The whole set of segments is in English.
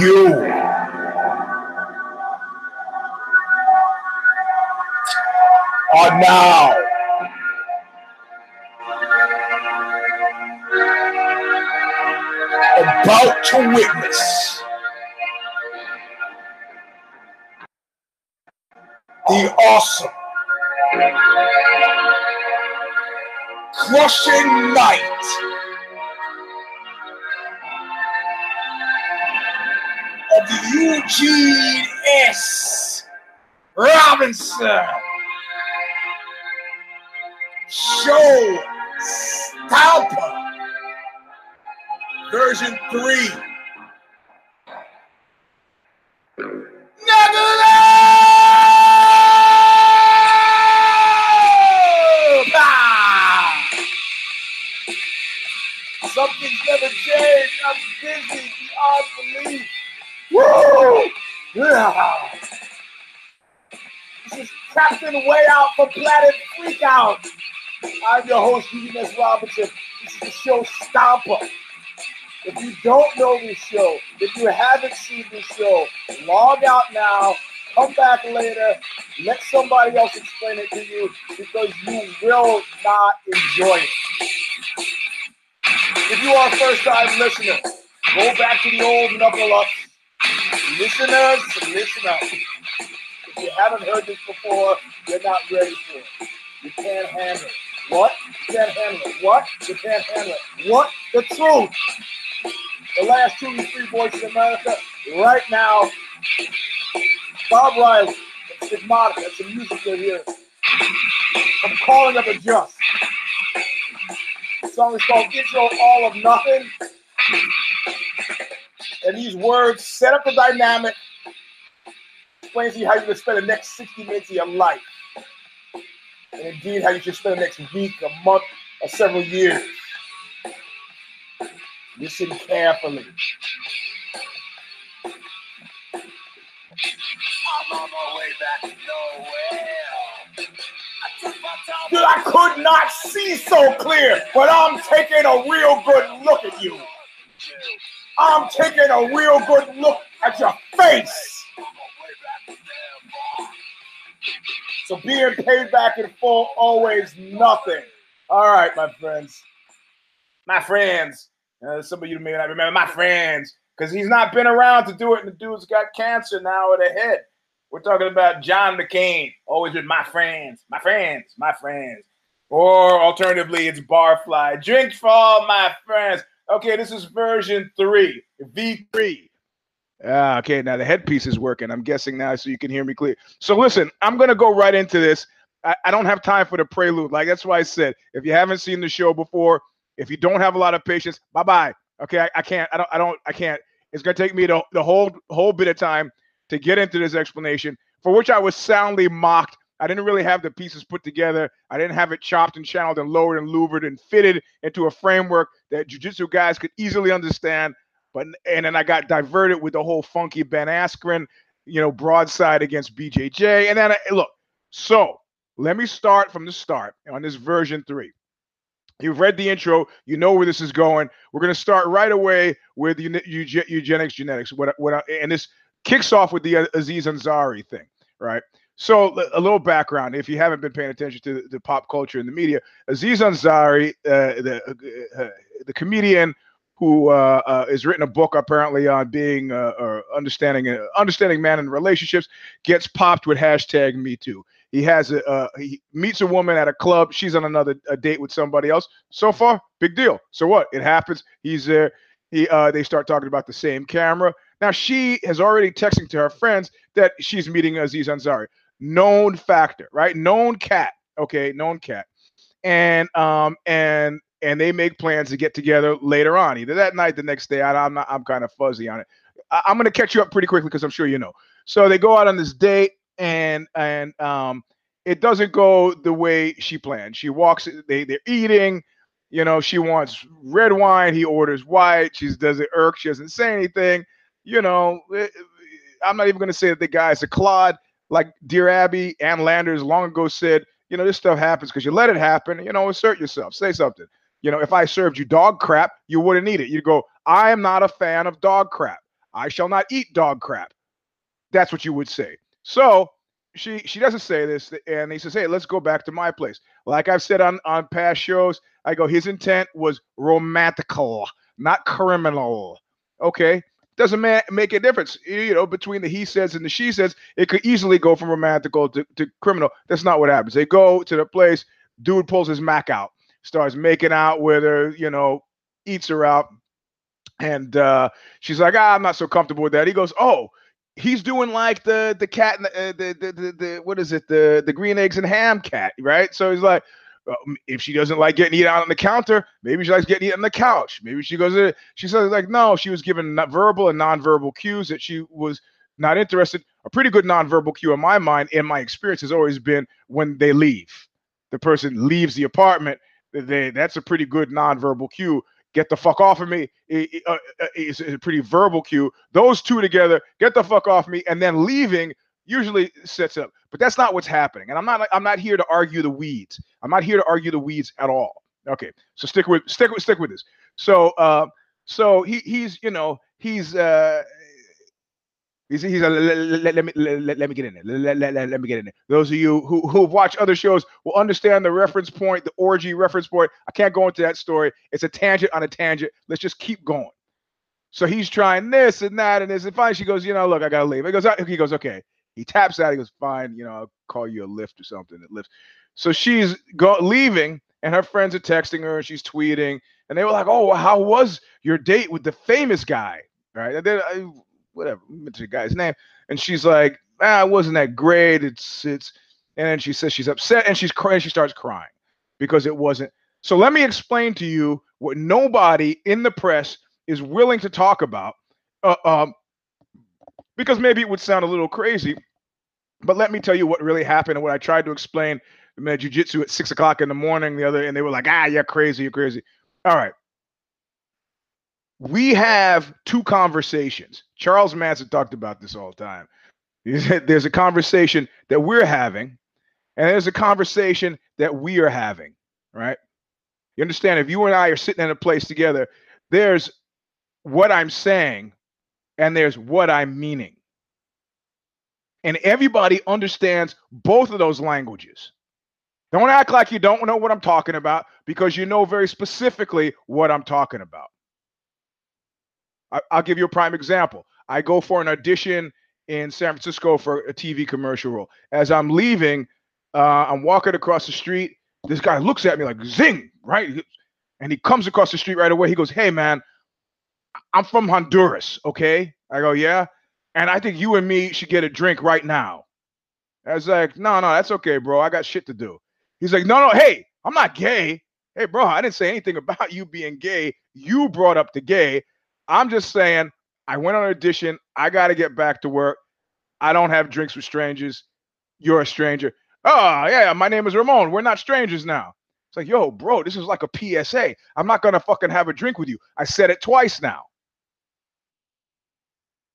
You. Are now. About to witness. The awesome, crushing night of Eugene S. Robinson Show Stomper version 3. Captain Way Out for Planet Freak Out. I'm your host, Eugene S. Robinson. This is the show Stomper. If you don't know this show, if you haven't seen this show, log out now, come back later, let somebody else explain it to you because you will not enjoy it. If you are a first time listener, go back to the old knuckle ups. Listeners, listen up. Haven't heard this before, you're not ready for it. You can't handle it. What? You can't handle it. What? You can't handle it. What? The truth. The last two three voices in America, right now, Bob Riley and Stigmata, that's the music they're hearing. I'm calling up a just. The song is called Intro All of Nothing. And these words set up the dynamic, explains to you how you can spend the next 60 minutes of your life. And indeed, how you should spend the next week, a month, or several years. Listen carefully. Dude, I could not see so clear, but I'm taking a real good look at you. I'm taking a real good look at your face. So being paid back in full, always nothing. All right, my friends. My friends. Uh, some of you may not remember my friends, because he's not been around to do it, and the dude's got cancer now at the head. We're talking about John McCain, always with my friends, my friends, my friends. Or alternatively, it's Barfly. Drinks for all my friends. Okay, this is version three, V3. Ah, okay, now the headpiece is working. I'm guessing now so you can hear me clear. So listen, I'm gonna go right into this. I, I don't have time for the prelude. Like that's why I said, if you haven't seen the show before, if you don't have a lot of patience, bye bye. Okay, I, I, can't. I don't. I don't. I can't. It's gonna take me the, the whole whole bit of time to get into this explanation, for which I was soundly mocked. I didn't really have the pieces put together. I didn't have it chopped and channeled and lowered and louvered and fitted into a framework that jujitsu guys could easily understand. But and then I got diverted with the whole funky Ben Askren, you know, broadside against BJJ. And then I, look, so let me start from the start on this version three. You've read the intro. You know where this is going. We're going to start right away with eugenics genetics. What, what, and this kicks off with the Aziz Ansari thing, right? So a little background, if you haven't been paying attention to the pop culture and the media, Aziz Ansari, uh, the uh, uh, the comedian who uh, uh, has written a book apparently on being uh, or understanding uh, understanding man in relationships, gets popped with hashtag Me Too. He has a uh, he meets a woman at a club. She's on another date with somebody else. So far, big deal. So what? It happens. He's there. He uh, they start talking about the same camera. Now she has already texting to her friends that she's meeting Aziz Ansari. Known factor, right? Known cat. Okay, known cat. And um and and they make plans to get together later on, either that night, the next day. I, am not. I'm kind of fuzzy on it. I, I'm going to catch you up pretty quickly because I'm sure you know. So they go out on this date and and um, it doesn't go the way she planned. She walks. They they're eating. You know, she wants red wine. He orders white. She does it irk. She doesn't say anything. You know, it, eh, I'm not even going to say that the guy's a clod. Like Dear Abby, Ann Landers long ago said, you know, this stuff happens because you let it happen. You know, assert yourself. Say something. You know, if I served you dog crap, you wouldn't eat it. You'd go, I am not a fan of dog crap. I shall not eat dog crap. That's what you would say. So she she doesn't say this, and he says, "Hey, let's go back to my place." Like I've said on on past shows, I go, his intent was romantical, not criminal. Okay, doesn't ma- make a difference, you know, between the he says and the she says. It could easily go from romantical to, to criminal. That's not what happens. They go to the place, dude pulls his Mac out, starts making out with her, you know, eats her out, and uh, she's like, ah, I'm not so comfortable with that. He goes, oh he's doing like the the cat and the, uh, the, the, the, what is it? The the green eggs and ham cat right? So he's like um, if she doesn't like getting eaten out on the counter maybe she likes getting eaten on the couch. Maybe she goes uh, she says like no she was given verbal and nonverbal cues that she was not interested. A pretty good nonverbal cue in my mind in my experience has always been when they leave. The person leaves the apartment they that's a pretty good nonverbal cue get the fuck off of me uh, uh, is a pretty verbal cue. Those two together, get the fuck off me, and then leaving usually sets up. But that's not what's happening. And I'm not I'm not here to argue the weeds. I'm not here to argue the weeds at all. Okay, so stick with stick with stick with this. So uh, so he he's you know he's uh He's, he's a, let, let, me let, let, me get in there. Let, let, let, me get in there. Those of you who who watch other shows will understand the reference point, the orgy reference point. I can't go into that story. It's a tangent on a tangent. Let's just keep going. So he's trying this and that and this, and finally she goes, you know, look, I gotta leave. He goes, uh, he goes, okay. He taps out. He goes, fine, you know, I'll call you a lift or something. It lifts. So she's go leaving, and her friends are texting her, and she's tweeting, and they were like, oh, how was your date with the famous guy? Right? And then I, whatever, the guy's name. And she's like, ah, it wasn't that great. It's it's and then she says she's upset and she's crying, she starts crying because it wasn't. So let me explain to you what nobody in the press is willing to talk about. Uh, um, because maybe it would sound a little crazy, but let me tell you what really happened and what I tried to explain in my jujitsu at six o'clock in the morning the other, and they were like, ah, you're crazy, you're crazy. All right we have two conversations. Charles Manson talked about this all the time. There's a conversation that we're having, and there's a conversation that we are having, right? You understand? If you and I are sitting in a place together, there's what I'm saying, and there's what I'm meaning. And everybody understands both of those languages. Don't act like you don't know what I'm talking about because you know very specifically what I'm talking about. I, will give you a prime example. I go for an audition in San Francisco for a TV commercial role. As I'm leaving, uh, I'm walking across the street. This guy looks at me like zing, right? And he comes across the street right away. He goes, Hey, man, I'm from Honduras. Okay. I go, Yeah. And I think you and me should get a drink right now. I was like, No, no, that's okay, bro. I got shit to do. He's like, No, no, hey, I'm not gay. Hey, bro, I didn't say anything about you being gay. You brought up the gay. I'm just saying, I went on an audition. I got to get back to work. I don't have drinks with strangers. You're a stranger. Oh, yeah, my name is Ramon. We're not strangers now. It's like, yo, bro, this is like a PSA. I'm not going to fucking have a drink with you. I said it twice now.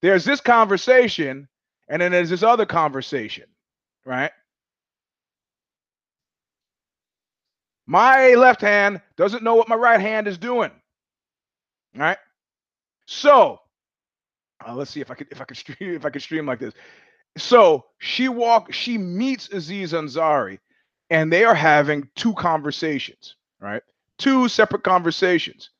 There's this conversation, and then there's this other conversation, right? My left hand doesn't know what my right hand is doing. Right? So uh, let's see if I could if I could stream if I could stream like this. So she walk she meets Aziz Ansari, and they are having two conversations, right? Two separate conversations.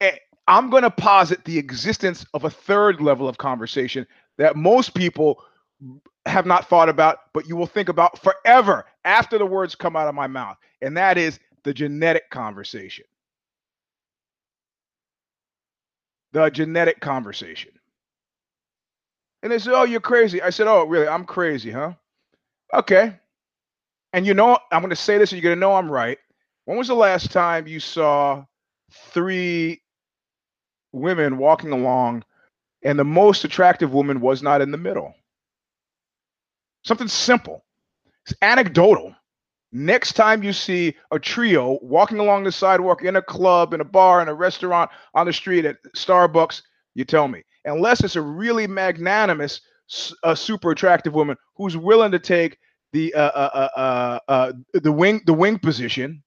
And I'm going to posit the existence of a third level of conversation that most people have not thought about, but you will think about forever after the words come out of my mouth, and that is the genetic conversation. The genetic conversation. And they said, Oh, you're crazy. I said, Oh, really? I'm crazy, huh? Okay. And you know, I'm going to say this and you're going to know I'm right. When was the last time you saw three women walking along and the most attractive woman was not in the middle? Something simple. It's anecdotal. Next time you see a trio walking along the sidewalk in a club, in a bar, in a restaurant, on the street, at Starbucks, you tell me. Unless it's a really magnanimous, a super attractive woman who's willing to take the uh, uh, uh, uh, uh, the wing the wing position,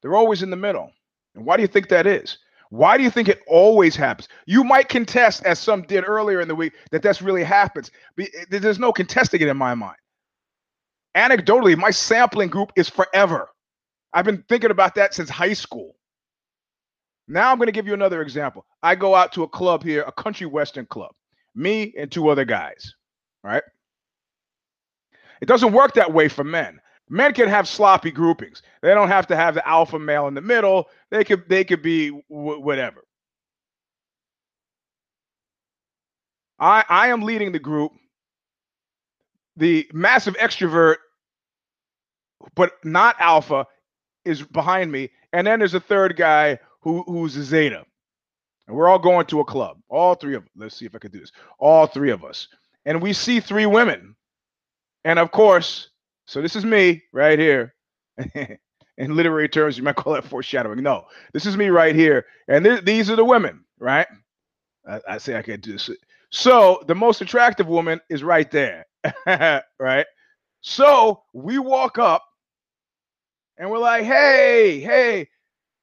they're always in the middle. And why do you think that is? Why do you think it always happens? You might contest, as some did earlier in the week, that that's really happens. There's no contesting it in my mind. Anecdotally, my sampling group is forever. I've been thinking about that since high school. Now I'm going to give you another example. I go out to a club here, a country western club, me and two other guys, right? It doesn't work that way for men. Men can have sloppy groupings. They don't have to have the alpha male in the middle. They could they could be w- whatever. I I am leading the group. The massive extrovert, but not alpha, is behind me, and then there's a third guy who who's a zeta, and we're all going to a club. All three of let's see if I can do this. All three of us, and we see three women, and of course so this is me right here. In literary terms, you might call that foreshadowing. No, this is me right here. And th- these are the women, right? I, I say I can't do this. So the most attractive woman is right there, right? So we walk up and we're like, hey, hey.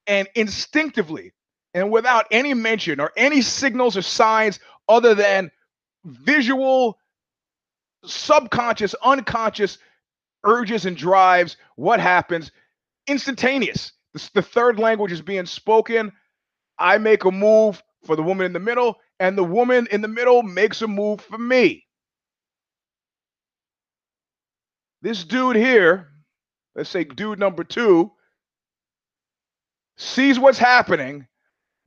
And instinctively, and without any mention or any signals or signs other than visual, subconscious, unconscious urges and drives, what happens, instantaneous. The, the third language is being spoken. I make a move for the woman in the middle, and the woman in the middle makes a move for me. This dude here, let's say dude number two, sees what's happening,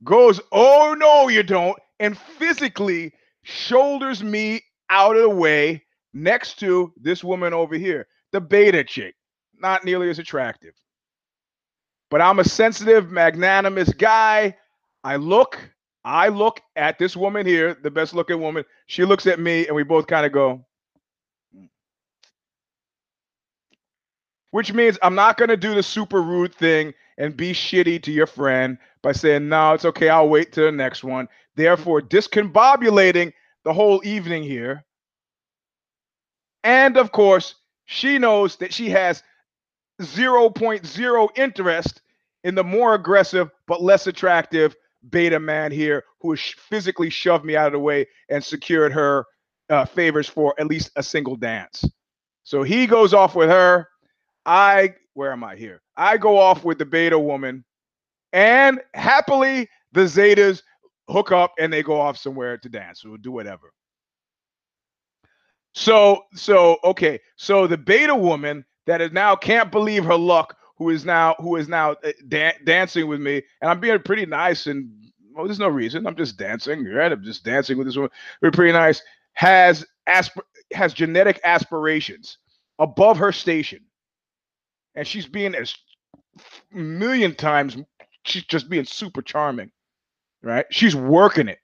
goes, Oh, no, you don't, and physically shoulders me out of the way next to this woman over here the beta chick, not nearly as attractive. But I'm a sensitive, magnanimous guy. I look, I look at this woman here, the best looking woman. She looks at me, and we both kind of go, which means I'm not going to do the super rude thing and be shitty to your friend by saying, no, it's okay, I'll wait to the next one. Therefore, discombobulating the whole evening here. And of course, she knows that she has 0.0 interest in the more aggressive but less attractive beta man here who has physically shoved me out of the way and secured her uh, favors for at least a single dance. So he goes off with her. I, where am I here? I go off with the beta woman, and happily the Zetas hook up and they go off somewhere to dance or do whatever. So, so okay, so the beta woman that is now can't believe her luck, who is now who is now uh, dancing with me, and I'm being pretty nice, and well, there's no reason. I'm just dancing, right? I'm just dancing with this woman. We're pretty nice. Has asp- has genetic aspirations above her station, and she's being as million times. She's just being super charming, right? She's working it.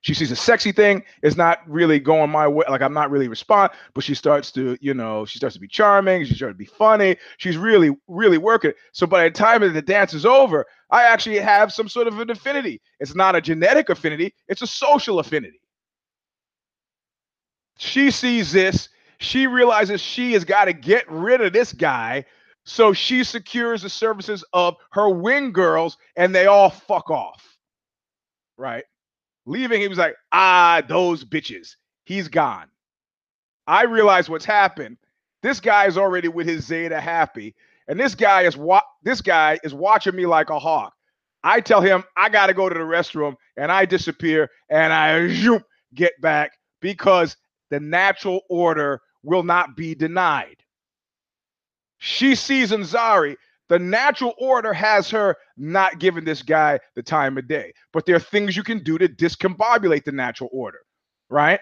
She sees a sexy thing, it's not really going my way. Like I'm not really respond, but she starts to, you know, she starts to be charming. She starts to be funny. She's really, really working. So by the time that the dance is over, I actually have some sort of an affinity. It's not a genetic affinity, it's a social affinity. She sees this. She realizes she has got to get rid of this guy. So she secures the services of her wing girls and they all fuck off. Right? Leaving, he was like, ah, those bitches. He's gone. I realize what's happened. This guy is already with his Zeta happy, and this guy is wa- this guy is watching me like a hawk. I tell him I got to go to the restroom, and I disappear, and I zoom, get back because the natural order will not be denied. She sees Ansari the natural order has her not giving this guy the time of day. But there are things you can do to discombobulate the natural order, right?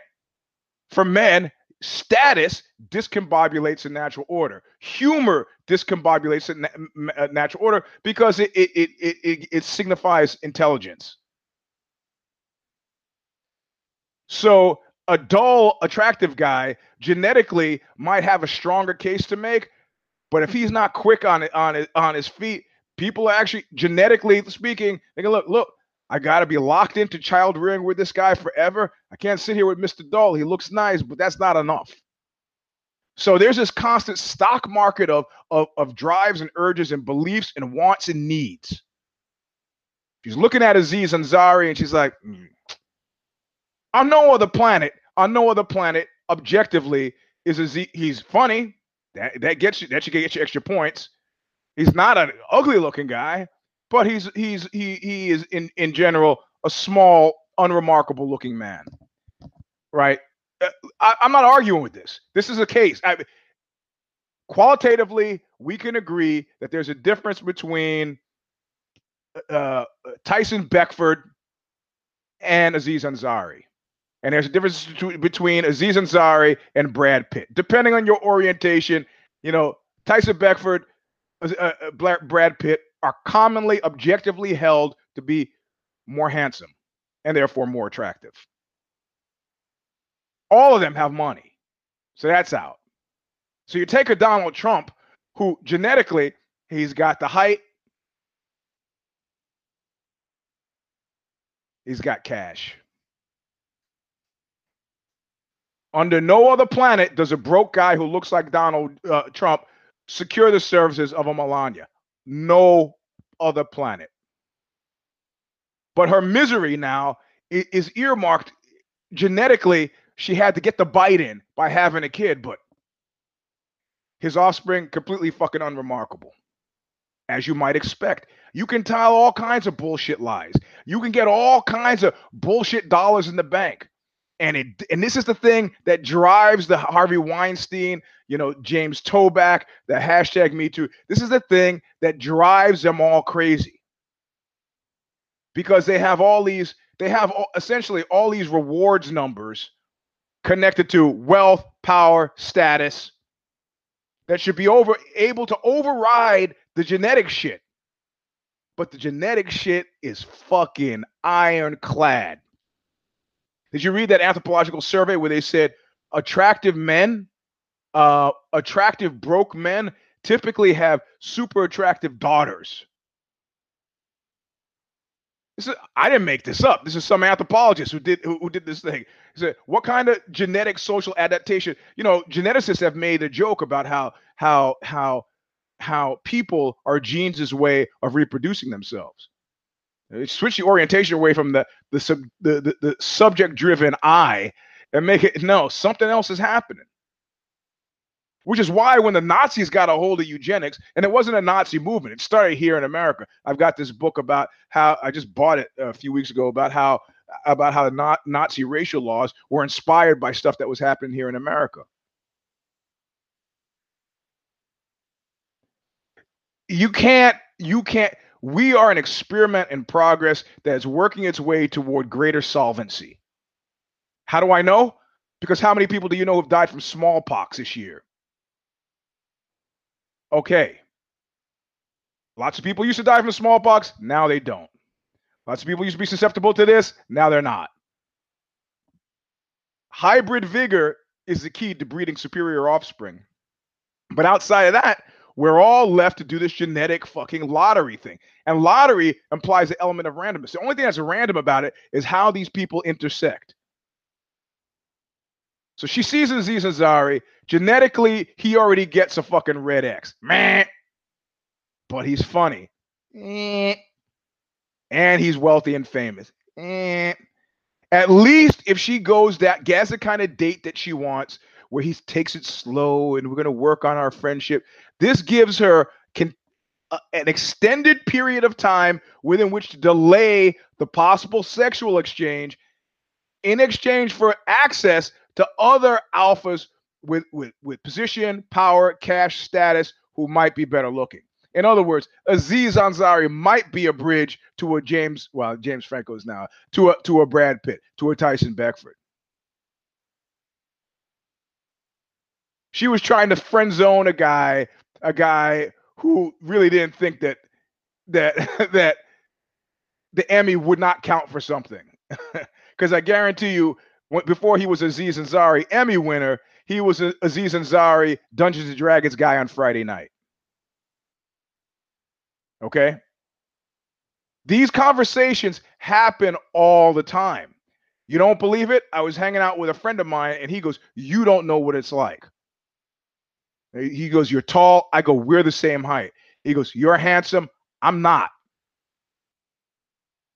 For men, status discombobulates the natural order. Humor discombobulates the uh, natural order because it, it, it, it, it signifies intelligence. So a dull, attractive guy genetically might have a stronger case to make, but if he's not quick on it on it on his feet, people are actually genetically speaking, they can look, look, I gotta be locked into child rearing with this guy forever. I can't sit here with Mr. Dull. He looks nice, but that's not enough. So there's this constant stock market of, of, of drives and urges and beliefs and wants and needs. She's looking at Aziz Ansari and she's like, mm. On no other planet, on no other planet, objectively, is he's funny. That that gets you that should get you extra points. He's not an ugly looking guy, but he's he's he he is in in general a small, unremarkable looking man. Right? Uh, I, am not arguing with this. This is a case. I, qualitatively, we can agree that there's a difference between uh, uh, Tyson Beckford and Aziz Ansari. And there's a difference between Aziz Ansari and Brad Pitt. Depending on your orientation, you know, Tyson Beckford, uh, uh Brad Pitt are commonly objectively held to be more handsome and therefore more attractive. All of them have money. So that's out. So you take a Donald Trump who genetically he's got the height, he's got cash. Under no other planet does a broke guy who looks like Donald uh, Trump secure the services of a Melania. No other planet. But her misery now is earmarked genetically. She had to get the bite in by having a kid, but his offspring completely fucking unremarkable. As you might expect, you can tell all kinds of bullshit lies. You can get all kinds of bullshit dollars in the bank. And it and this is the thing that drives the Harvey Weinstein, you know, James Toback, the hashtag Me Too. This is the thing that drives them all crazy. Because they have all these, they have all, essentially all these rewards numbers connected to wealth, power, status, that should be over able to override the genetic shit. But the genetic shit is fucking ironclad. Did you read that anthropological survey where they said attractive men, uh, attractive broke men typically have super attractive daughters? This is, I didn't make this up. This is some anthropologist who did who, who did this thing. He said, "What kind of genetic social adaptation?" You know, geneticists have made a joke about how how how how people are genes' way of reproducing themselves. Switch the orientation away from the the sub, the, the, the subject driven I and make it no something else is happening which is why when the Nazis got a hold of eugenics, and it wasn't a Nazi movement, it started here in America. I've got this book about how I just bought it a few weeks ago about how about how the Nazi racial laws were inspired by stuff that was happening here in America. You can't, you can't. We are an experiment in progress that is working its way toward greater solvency. How do I know? Because how many people do you know have died from smallpox this year? Okay. Lots of people used to die from smallpox. Now they don't. Lots of people used to be susceptible to this. Now they're not. Hybrid vigor is the key to breeding superior offspring. But outside of that, we're all left to do this genetic fucking lottery thing. And lottery implies the element of randomness. The only thing that's random about it is how these people intersect. So she sees Aziz Ansari. Genetically, he already gets a fucking red X. Man. But he's funny. And he's wealthy and famous. At least if she goes that gets the kind of date that she wants, where he takes it slow and we're to work on our friendship. This gives her can, uh, an extended period of time within which to delay the possible sexual exchange in exchange for access to other alphas with, with, with position, power, cash status who might be better looking. In other words, Aziz Ansari might be a bridge to a James, well, James Franco is now, to a to a Brad Pitt, to a Tyson Beckford. She was trying to friend zone a guy, a guy who really didn't think that that that the Emmy would not count for something. Because I guarantee you, before he was Aziz Ansari Emmy winner, he was a Aziz Ansari Dungeons and Dragons guy on Friday night. Okay? These conversations happen all the time. You don't believe it? I was hanging out with a friend of mine and he goes, You don't know what it's like. He goes, You're tall. I go, We're the same height. He goes, You're handsome. I'm not.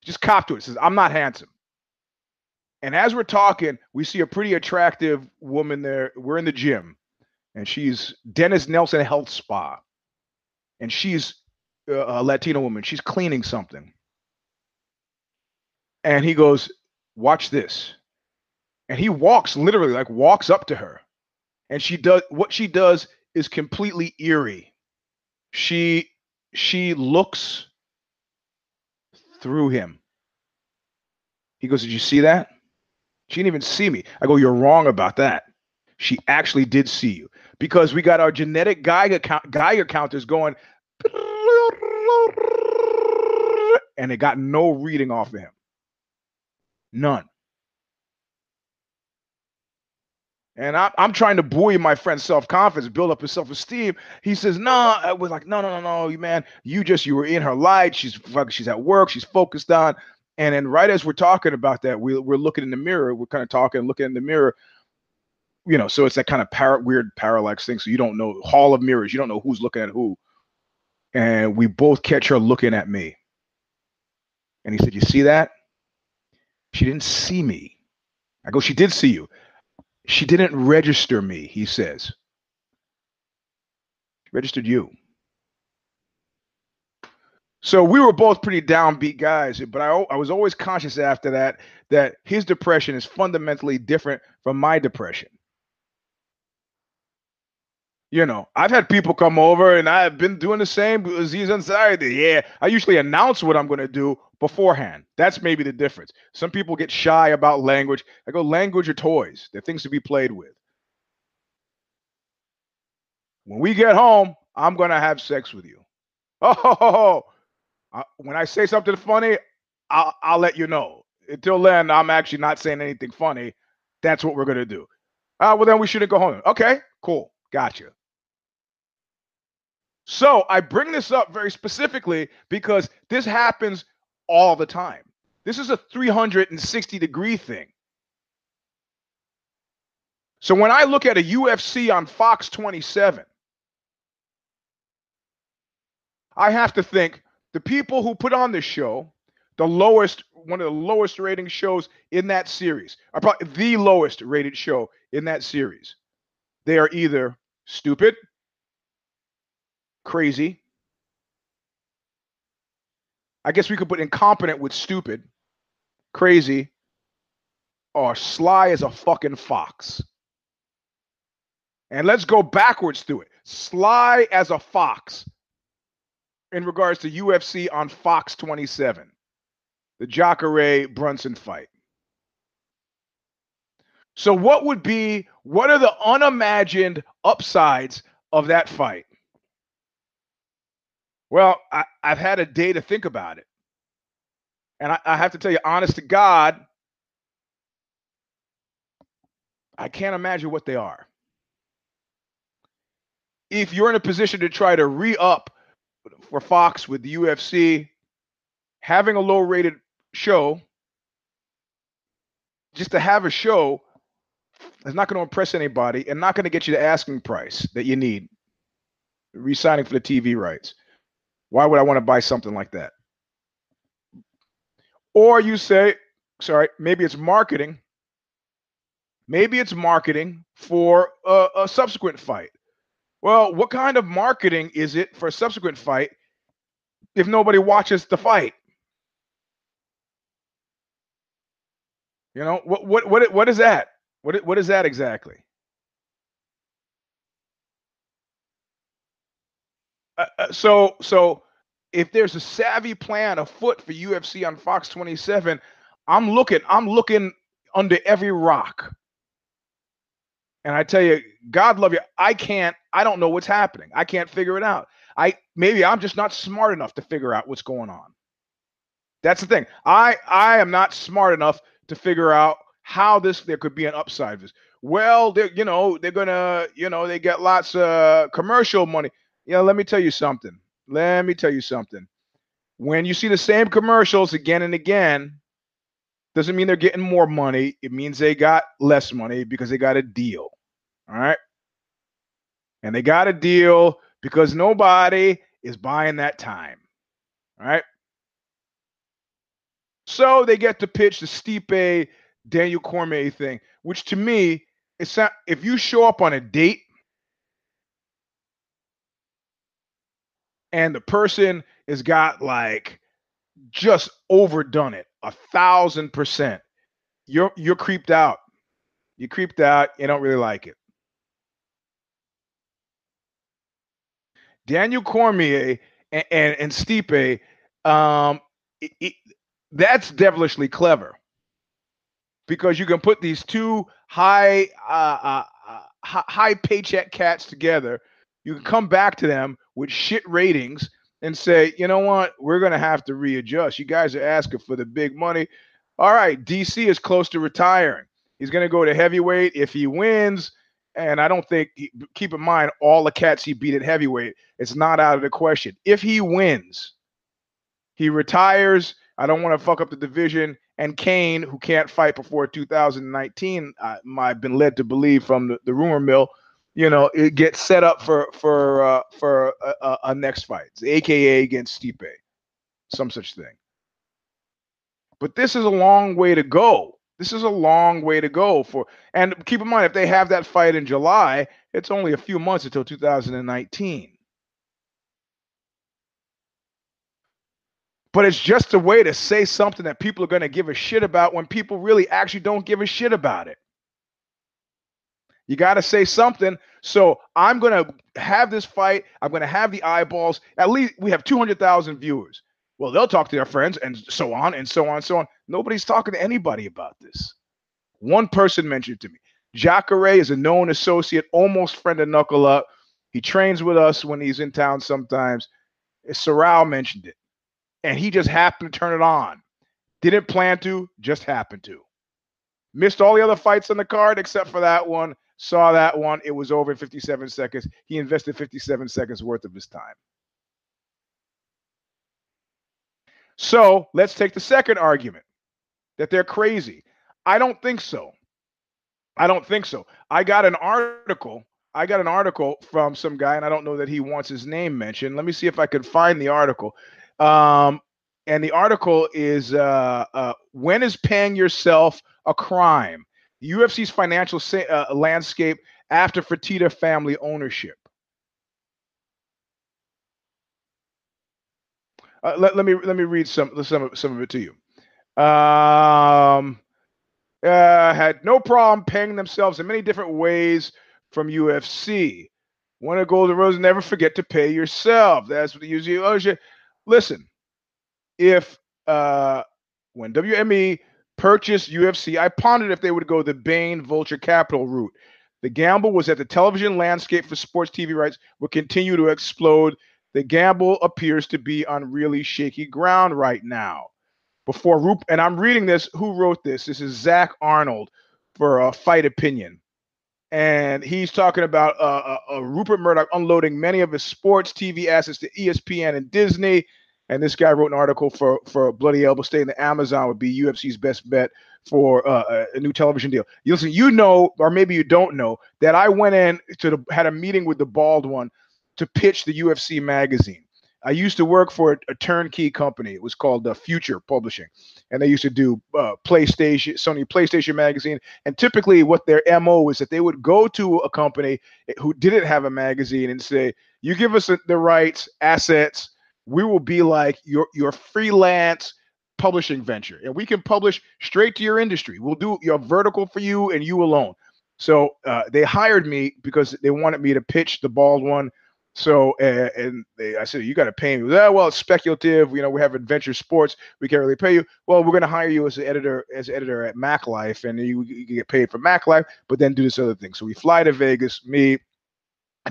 Just cop to it. Says, I'm not handsome. And as we're talking, we see a pretty attractive woman there. We're in the gym, and she's Dennis Nelson Health Spa, and she's a Latino woman. She's cleaning something, and he goes, "Watch this," and he walks literally like walks up to her, and she does what she does is completely eerie. She she looks through him. He goes, Did you see that? She didn't even see me. I go, You're wrong about that. She actually did see you because we got our genetic Geiger, count, Geiger counters going, and it got no reading off of him. None. And I, am trying to buoy my friend's self confidence, build up his self esteem. He says, "No." I was like, "No, no, no, no, you man. You just you were in her light. She's she's at work. She's focused on." And then right as we're talking about that, we, we're looking in the mirror. We're kind of talking, looking in the mirror. You know, so it's that kind of par- weird parallax thing. So you don't know hall of mirrors. You don't know who's looking at who. And we both catch her looking at me. And he said, "You see that?" She didn't see me. I go, "She did see you." She didn't register me, he says. She registered you. So we were both pretty downbeat guys, but I, I was always conscious after that that his depression is fundamentally different from my depression. You know, I've had people come over and I've been doing the same disease anxiety. Yeah, I usually announce what I'm going to do beforehand. That's maybe the difference. Some people get shy about language. I go, language are toys, they're things to be played with. When we get home, I'm going to have sex with you. Oh, when I say something funny, I'll, I'll let you know. Until then, I'm actually not saying anything funny. That's what we're going to do. Uh, well, then we shouldn't go home. Okay, cool. Gotcha. So I bring this up very specifically because this happens all the time. This is a 360 degree thing. So when I look at a UFC on Fox 27, I have to think the people who put on this show, the lowest, one of the lowest rating shows in that series, are probably the lowest rated show in that series. They are either stupid, crazy, I guess we could put incompetent with stupid, crazy, or sly as a fucking fox. And let's go backwards through it. Sly as a fox in regards to UFC on Fox 27, the Jacare Brunson fight. So, what would be, what are the unimagined upsides of that fight? Well, I, have had a day to think about it. And I, I have to tell you, honest to God, I can't imagine what they are. If you're in a position to try to re up for Fox with the UFC, having a low rated show, just to have a show is not going to impress anybody and not going to get you the asking price that you need. Resigning for the TV rights. Why would I want to buy something like that? Or you say, sorry, maybe it's marketing. Maybe it's marketing for a, a subsequent fight. Well, what kind of marketing is it for a subsequent fight if nobody watches the fight? You know what? What? What? What is that? What? What is that exactly? Uh, uh, so so if there's a savvy plan afoot for UFC on Fox 27, I'm looking, I'm looking under every rock. And I tell you, God love you, I can't, I don't know what's happening. I can't figure it out. I maybe I'm just not smart enough to figure out what's going on. That's the thing. I I am not smart enough to figure out how this there could be an upside this. Well, they're you know, they're gonna, you know, they get lots of commercial money. You know, let me tell you something. Let me tell you something. When you see the same commercials again and again, doesn't mean they're getting more money. It means they got less money because they got a deal. All right. And they got a deal because nobody is buying that time. All right. So they get to pitch the Stipe Daniel Cormier thing, which to me, it's not, if you show up on a date and the person has got like just overdone it a thousand percent, you're you're creeped out. You creeped out. You don't really like it. Daniel Cormier and, and, and Stipe, um, it, it, that's devilishly clever because you can put these two high uh, uh, uh, high paycheck cats together. You can come back to them with shit ratings and say, you know what, we're going to have to readjust. You guys are asking for the big money. All right, DC is close to retiring. He's going to go to heavyweight if he wins. And I don't think, keep in mind, all the cats he beat at heavyweight, it's not out of the question. If he wins, he retires. I don't want to fuck up the division. And Cain, who can't fight before 2019, uh, I've been led to believe from the, the rumor mill, you know, it gets set up for for uh, for a, a, next fight, aka against Stipe, some such thing. But this is a long way to go. This is a long way to go for, and keep in mind if they have that fight in July, it's only a few months until 2019. But it's just a way to say something that people are going to give a shit about when people really actually don't give a shit about it. You got to say something. So I'm going to have this fight. I'm going to have the eyeballs. At least we have 200,000 viewers. Well, they'll talk to their friends and so on and so on and so on. Nobody's talking to anybody about this. One person mentioned to me. Jacare is a known associate, almost friend of Knuckle Up. He trains with us when he's in town sometimes. Sorrell mentioned it. And he just happened to turn it on. Didn't plan to, just happened to. Missed all the other fights on the card except for that one. Saw that one. It was over in 57 seconds. He invested 57 seconds worth of his time. So let's take the second argument that they're crazy. I don't think so. I don't think so. I got an article. I got an article from some guy, and I don't know that he wants his name mentioned. Let me see if I can find the article. Um, and the article is uh, uh, When is paying yourself a crime? UFC's financial sa- uh, landscape after Fertitta family ownership. Uh, let, let me let me read some some of, some of it to you. Um, uh, had no problem paying themselves in many different ways from UFC. One of Golden Rose, never forget to pay yourself. That's what the UFC. Listen, if uh, when WME purchased UFC, I pondered if they would go the Bain Vulture Capital route. The gamble was that the television landscape for sports TV rights would continue to explode. The gamble appears to be on really shaky ground right now. Before Rup, and I'm reading this. Who wrote this? This is Zach Arnold for a Fight Opinion, and he's talking about uh, uh, uh Rupert Murdoch unloading many of his sports TV assets to ESPN and Disney and this guy wrote an article for for Bloody Elbow stating the Amazon would be UFC's best bet for uh, a new television deal. You listen, you know, or maybe you don't know that I went in to the, had a meeting with the bald one to pitch the UFC magazine. I used to work for a, turnkey company. It was called uh, Future Publishing, and they used to do uh, PlayStation, Sony PlayStation magazine. And typically, what their mo is that they would go to a company who didn't have a magazine and say, "You give us the rights, assets." We will be like your your freelance publishing venture and we can publish straight to your industry. We'll do your vertical for you and you alone. So uh, they hired me because they wanted me to pitch the bald one. So and they, i said you got to pay me. Oh, well it's speculative. You know we have adventure sports. We can't really pay you. Well we're going to hire you as an editor as editor at mac life and you, you get paid for mac life but then do this other thing. So we fly to vegas me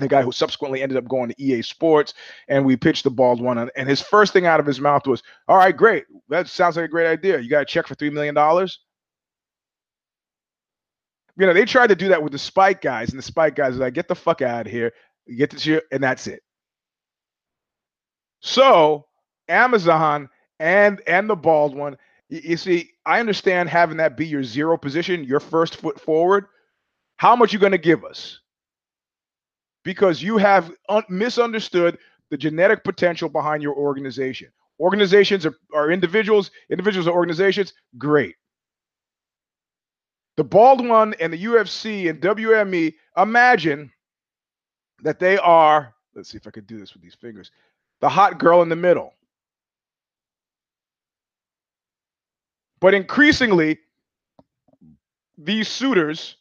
the guy who subsequently ended up going to EA Sports, and we pitched the bald one. And his first thing out of his mouth was, "All right, great. That sounds like a great idea. You got a check for three million dollars." You know, they tried to do that with the Spike guys, and the Spike guys are like, "Get the fuck out of here. Get this here, and that's it." So Amazon and and the bald one, you, you see, I understand having that be your zero position, your first foot forward. How much you going to give us? Because you have un- misunderstood the genetic potential behind your organization. Organizations are, are individuals, individuals are organizations. Great. The bald one and the UFC and WME, imagine that they are, let's see if I could do this with these fingers, the hot girl in the middle. But increasingly, these suitors,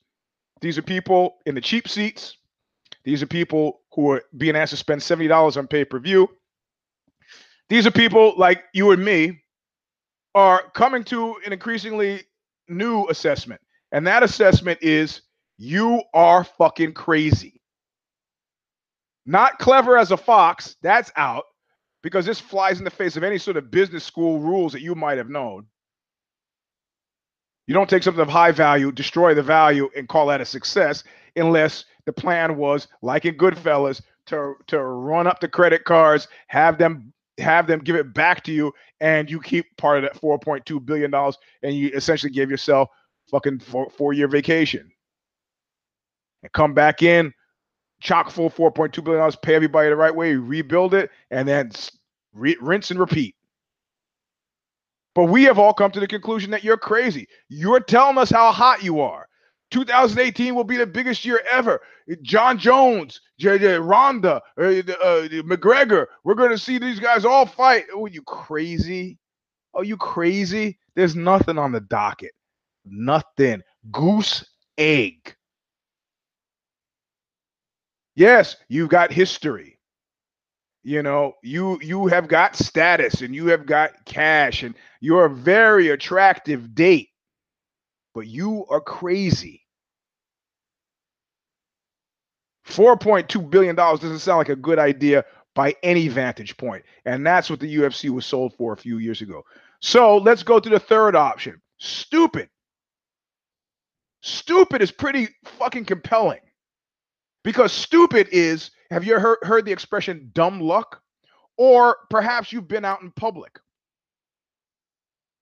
these are people in the cheap seats. These are people who are being asked to spend $70 on pay per view. These are people like you and me are coming to an increasingly new assessment. And that assessment is you are fucking crazy. Not clever as a fox, that's out because this flies in the face of any sort of business school rules that you might have known. You don't take something of high value, destroy the value, and call that a success unless the plan was, like in Goodfellas, to to run up the credit cards, have them have them give it back to you, and you keep part of that 4.2 billion dollars, and you essentially give yourself fucking four, four year vacation, and come back in, chock full 4.2 billion dollars, pay everybody the right way, rebuild it, and then re- rinse and repeat. But we have all come to the conclusion that you're crazy. You're telling us how hot you are. 2018 will be the biggest year ever. Jon Jones, JJ Ronda, uh, uh, McGregor. We're going to see these guys all fight. Oh, you crazy? Oh, you crazy? There's nothing on the docket. Nothing. Goose egg. Yes, you've got history you know you you have got status and you have got cash and you're a very attractive date but you are crazy. 4.2 billion dollars doesn't sound like a good idea by any vantage point and that's what the UFC was sold for a few years ago. So let's go to the third option. Stupid. Stupid is pretty fucking compelling. Because stupid is have you heard, heard the expression dumb luck? Or perhaps you've been out in public.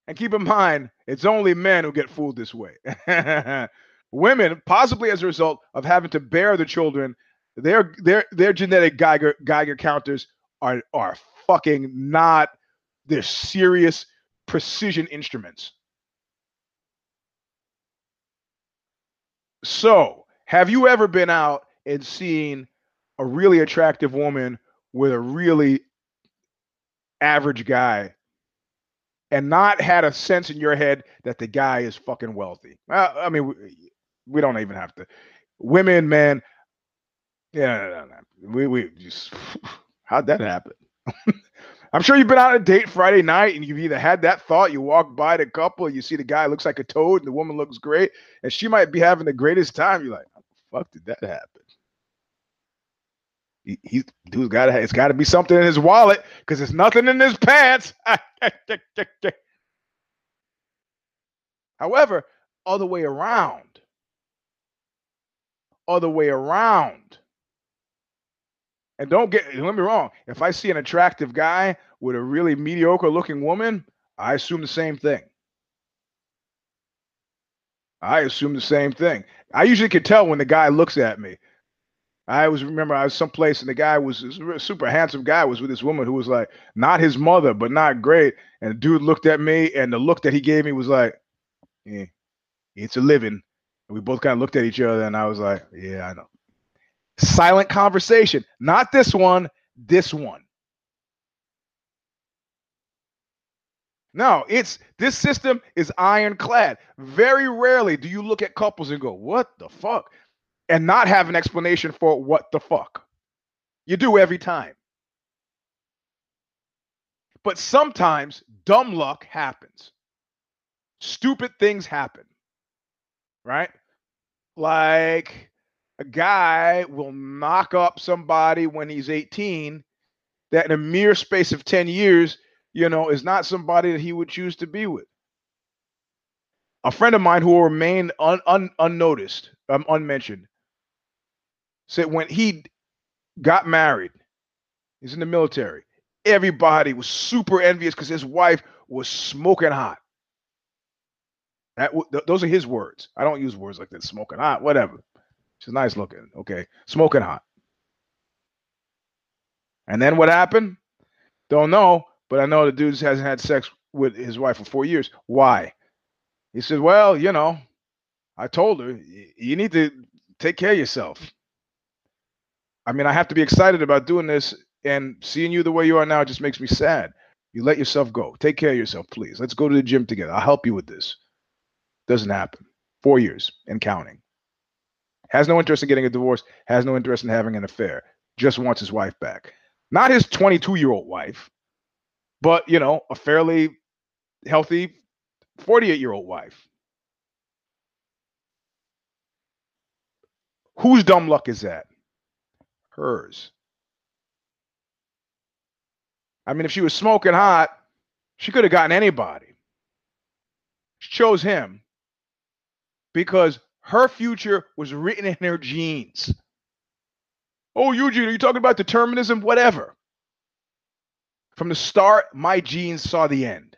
And keep in mind, it's only men who get fooled this way. Women, possibly as a result of having to bear the children, their their their genetic Geiger Geiger counters are are fucking not they're serious precision instruments. So, have you ever been out and seen a really attractive woman with a really average guy and not had a sense in your head that the guy is fucking wealthy. Well, I mean, we, we don't even have to. Women, men, yeah, no, no, no. we we just how'd that happen? I'm sure you've been on a date Friday night and you've either had that thought, you walk by the couple, you see the guy looks like a toad and the woman looks great, and she might be having the greatest time. You're like, how the fuck did that happen? He, he dude's got to it's got to be something in his wallet because there's nothing in his pants. However, other way around, other way around. And don't get get me wrong. If I see an attractive guy with a really mediocre looking woman, I assume the same thing. I assume the same thing. I usually can tell when the guy looks at me. I always remember I was someplace and the guy was super handsome guy was with this woman who was like not his mother but not great. And the dude looked at me and the look that he gave me was like it's a living. And we both kind of looked at each other and I was like yeah I know. Silent conversation. Not this one this one. No, it's this system is ironclad. Very rarely do you look at couples and go, "What the fuck?" And not have an explanation for what the fuck. You do every time. But sometimes dumb luck happens. Stupid things happen. Right? Like a guy will knock up somebody when he's 18 that in a mere space of 10 years, you know, is not somebody that he would choose to be with. A friend of mine who will remain un, un, unnoticed, um, unmentioned, said when he got married, he's in the military. Everybody was super envious because his wife was smoking hot. That th- those are his words. I don't use words like that. Smoking hot, whatever. She's nice looking. Okay, smoking hot. And then what happened? Don't know. but I know the dude hasn't had sex with his wife for four years. Why? He said, Well, you know, I told her, you need to take care of yourself. I mean, I have to be excited about doing this, and seeing you the way you are now just makes me sad. You let yourself go. Take care of yourself, please. Let's go to the gym together. I'll help you with this. Doesn't happen. Four years and counting. Has no interest in getting a divorce, has no interest in having an affair, just wants his wife back. Not his 22 year old wife, but, you know, a fairly healthy 48 year old wife. Whose dumb luck is that? Hers. I mean, if she was smoking hot, she could have gotten anybody. She chose him because her future was written in her genes. Oh, Eugene, are you talking about determinism? Whatever. From the start, my genes saw the end.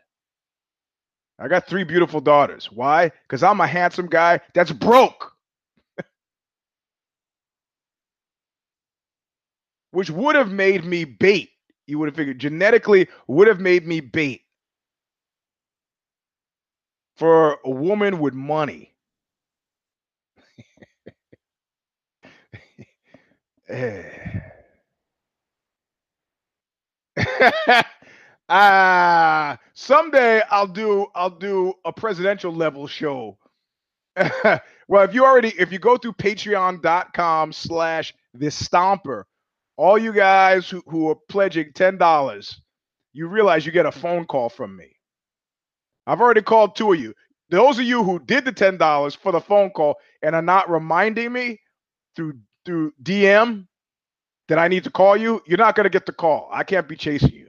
I got three beautiful daughters. Why? Because I'm a handsome guy that's broke. Which would have made me bait. You would have figured genetically would have made me bait for a woman with money. Ah, uh, someday I'll do I'll do a presidential level show. well, if you already if you go through patreon.com slash this stomper, all you guys who, who are pledging ten dollars, you realize you get a phone call from me. I've already called two of you. Those of you who did the ten dollars for the phone call and are not reminding me through through DM that I need to call you, you're not gonna get the call. I can't be chasing you.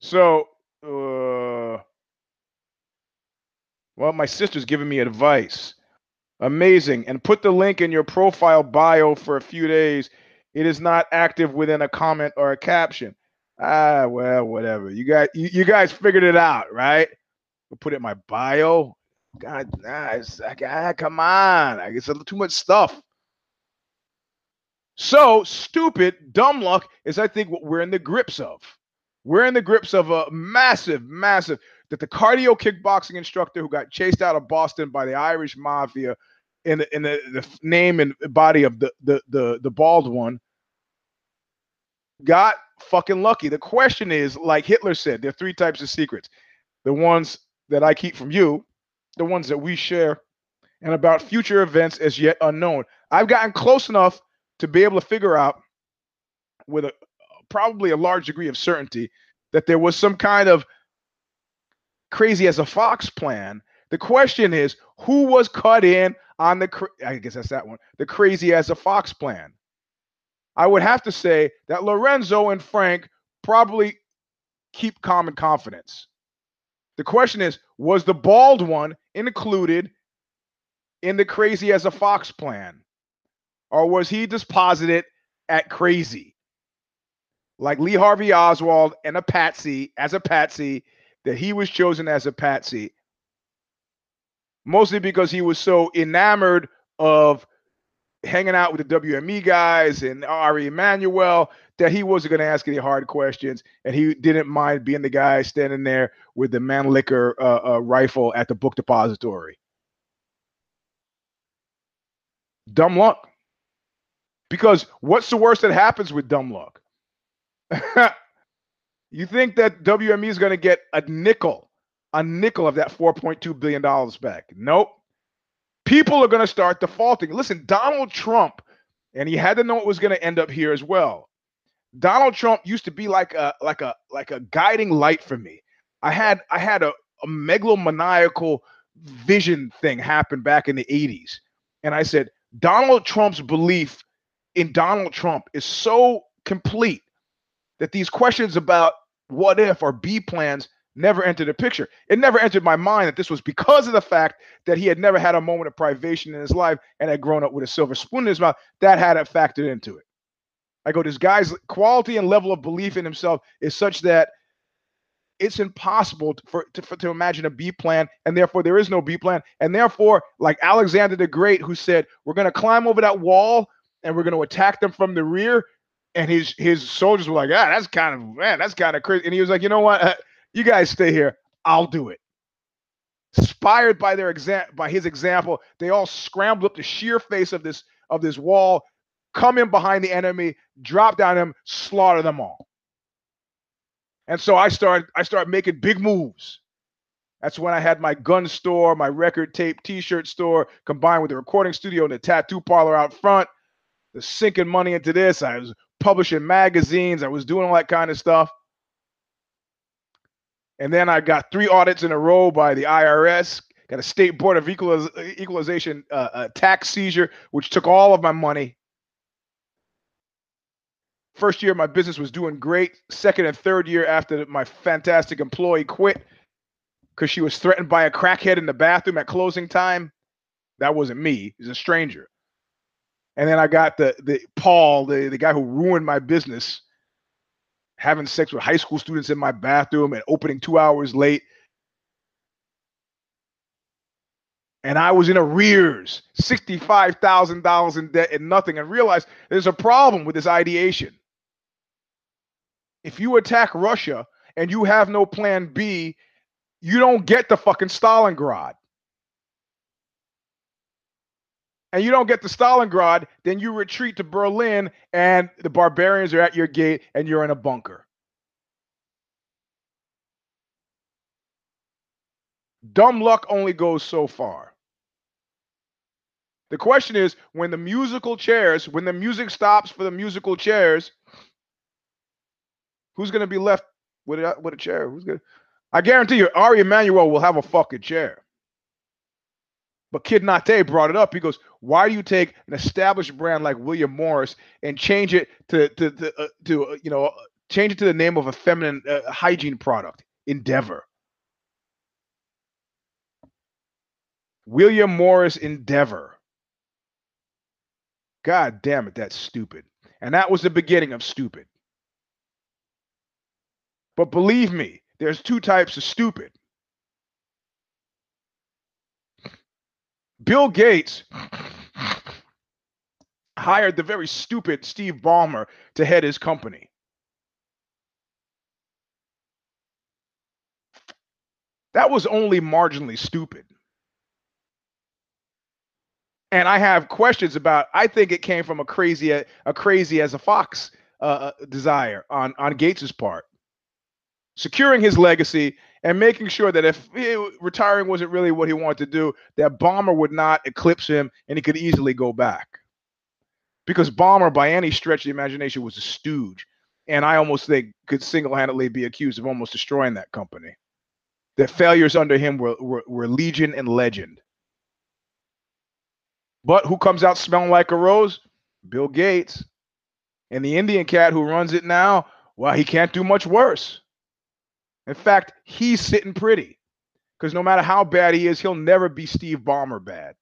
So, uh, well, my sister's giving me advice. Amazing. And put the link in your profile bio for a few days. It is not active within a comment or a caption. Ah, well, whatever. You guys, you, you guys figured it out, right? We'll put it in my bio. God, it's, ah, come on. A little too much stuff. So stupid, dumb luck is, I think, what we're in the grips of. We're in the grips of a massive, massive that the cardio kickboxing instructor who got chased out of Boston by the Irish mafia in the in the, the name and body of the, the the the bald one got fucking lucky. The question is, like Hitler said, there are three types of secrets. The ones that I keep from you, the ones that we share, and about future events as yet unknown. I've gotten close enough to be able to figure out with a probably a large degree of certainty that there was some kind of crazy as a fox plan. The question is, who was cut in on the? I guess that's that one. The crazy as a fox plan. I would have to say that Lorenzo and Frank probably keep common confidence. The question is, was the bald one included in the crazy as a fox plan? Or was he disposited at crazy? like Lee Harvey Oswald and a patsy as a patsy that he was chosen as a patsy mostly because he was so enamored of hanging out with the WME guys and Ari Emanuel that he wasn't going to ask any hard questions, and he didn't mind being the guy standing there with the Mannlicher uh, uh, rifle at the book depository. Dumb luck. Because what's the worst that happens with dumb luck? you think that WME is going to get a nickel, a nickel of that $4.2 billion back? Nope. People are going to start defaulting. Listen, Donald Trump, and he had to know it was going to end up here as well. Donald Trump used to be like a like a like a guiding light for me. I had I had a, a megalomaniacal vision thing happen back in the 80s. And I said, Donald Trump's belief in Donald Trump is so complete that these questions about what if or B plans never entered the picture. It never entered my mind that this was because of the fact that he had never had a moment of privation in his life and had grown up with a silver spoon in his mouth. That had it factored into it. I go, this guy's quality and level of belief in himself is such that it's impossible for, to, for, to imagine a B plan, and therefore there is no B plan. And therefore, like Alexander the Great, who said, We're going to climb over that wall and we're going to attack them from the rear And his his soldiers were like, ah, that's kind of man, that's kind of crazy. And he was like, you know what? You guys stay here. I'll do it. Inspired by their exam by his example, they all scrambled up the sheer face of this of this wall, come in behind the enemy, drop down them, slaughter them all. And so I started I started making big moves. That's when I had my gun store, my record tape t-shirt store, combined with the recording studio and the tattoo parlor out front. The sinking money into this. I was publishing magazines. I was doing all that kind of stuff. And then I got three audits in a row by the IRS, got a state board of equaliz- equalization uh, uh, tax seizure, which took all of my money. First year, my business was doing great. Second and third year, after my fantastic employee quit because she was threatened by a crackhead in the bathroom at closing time, that wasn't me. it was a stranger. And then I got the the Paul, the, the guy who ruined my business having sex with high school students in my bathroom and opening two hours late. And I was in arrears, $65,000 in debt and nothing, and realized there's a problem with this ideation. If you attack Russia and you have no plan B, you don't get the fucking Stalingrad. And you don't get to Stalingrad, then you retreat to Berlin and the barbarians are at your gate and you're in a bunker. Dumb luck only goes so far. The question is when the musical chairs, when the music stops for the musical chairs, who's going to be left with a, with a chair? Who's going to I guarantee you, Ari Emanuel will have a fucking chair. But Kid Nate brought it up. He goes, "Why do you take an established brand like William Morris and change it to to to, uh, to uh, you know change it to the name of a feminine uh, hygiene product, Endeavor?" William Morris Endeavor. God damn it, that's stupid. And that was the beginning of stupid. But believe me, there's two types of stupid. Bill Gates hired the very stupid Steve Ballmer to head his company. That was only marginally stupid. And I have questions about. I think it came from a crazy, a crazy as a fox uh, uh desire on on Gates's part, securing his legacy and making sure that if retiring wasn't really what he wanted to do, that Ballmer would not eclipse him and he could easily go back. Because Ballmer, by any stretch of the imagination, was a stooge. And I almost think could single handedly be accused of almost destroying that company. The failures under him were, were, were legion and legend. But who comes out smelling like a rose? Bill Gates. And the Indian cat who runs it now, well, he can't do much worse. In fact, he's sitting pretty because no matter how bad he is, he'll never be Steve Ballmer bad.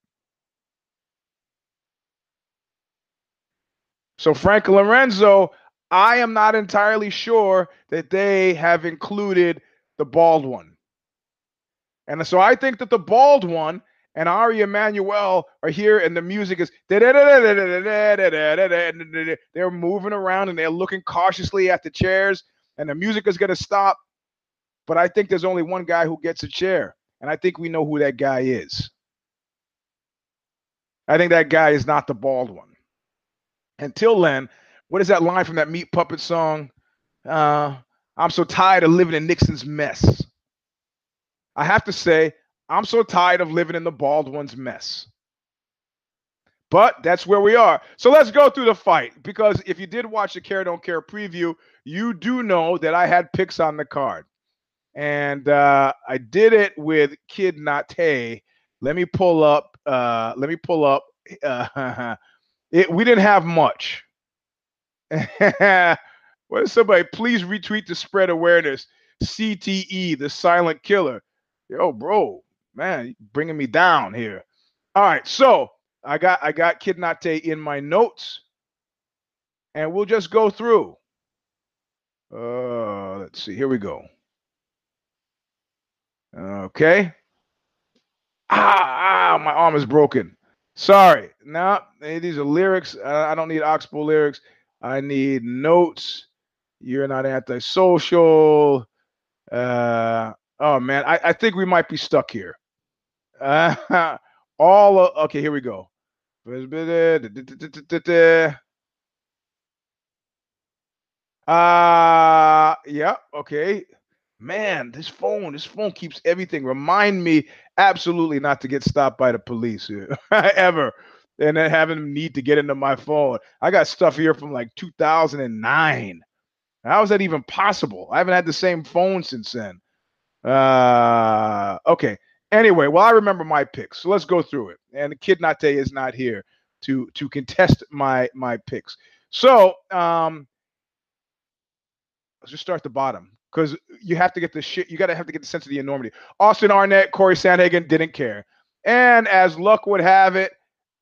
So Frank Lorenzo, I am not entirely sure that they have included the bald one. And so I think that the bald one and Ari Emanuel are here, and the music is they're moving around and they're looking cautiously at the chairs, and the music is going to stop. But I think there's only one guy who gets a chair, and I think we know who that guy is. I think that guy is not the bald one. Until then, what is that line from that Meat Puppet song? Uh, I'm so tired of living in Nixon's mess. I have to say, I'm so tired of living in the bald one's mess. But that's where we are. So let's go through the fight. Because if you did watch the Care Don't Care preview, you do know that I had picks on the card and uh, I did it with Kid Nate. Let me pull up. Uh, let me pull up. Uh, it, we didn't have much. what is somebody? Please retweet to spread awareness. CTE, the silent killer. Yo, bro, man, bringing me down here. All right, so I got I got Kid Nate in my notes, and we'll just go through. Uh, let's see. Here we go. Okay. Ah, ah, my arm is broken. Sorry. No, these are lyrics. I don't need Oxbow lyrics. I need notes. You're not antisocial. Uh, oh man, I, I think we might be stuck here. Uh, all of, okay, here we go. Uh yeah, okay. Man, this phone, this phone keeps everything. Remind me absolutely not to get stopped by the police ever. And then having need to get into my phone. I got stuff here from like 2009. How is that even possible? I haven't had the same phone since then. Uh okay. Anyway, well, I remember my picks. So let's go through it. And Kid Nate is not here to to contest my my picks. So um let's just start the bottom because you have to get the shit. You got to have to get the sense of the enormity. Austin Arnett, Cory Sandhagen didn't care, and as luck would have it,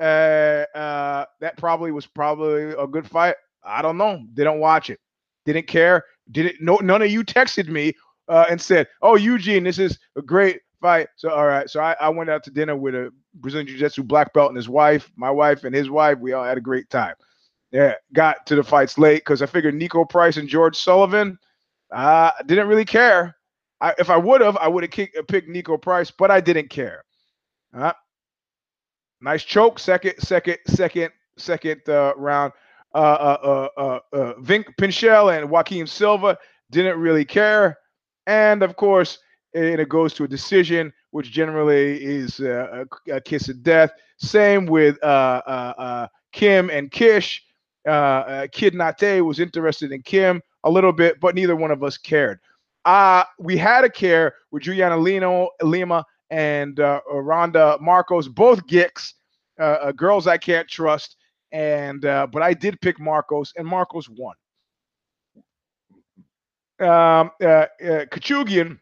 uh, uh, that probably was probably a good fight. I don't know. Didn't watch it. Didn't care. Didn't. No. None of you texted me uh, and said, "Oh, Eugene, this is a great fight." So all right. So I, I went out to dinner with a Brazilian Jiu-Jitsu black belt and his wife, my wife and his wife. We all had a great time. Yeah, got to the fights late because I figured Niko Price and George Sullivan I uh, didn't really care. I, if I would have, I would have picked Niko Price, but I didn't care. Uh, nice choke, second, second, second, second uh, round. Uh, uh, uh, uh, uh Vinc Pichel and Joaquin Silva didn't really care, and of course, it, it goes to a decision, which generally is uh, a, a, kiss of death. Same with uh, uh, uh Kim and Kish. Uh, uh, Kid Nate was interested in Kim a little bit, but neither one of us cared. Uh, we had a care with Juliana Lino, Lima and uh, Randa Markos, both Gicks, uh, uh, girls I can't trust. And uh, but I did pick Markos, and Markos won. Um, uh, Kachugian,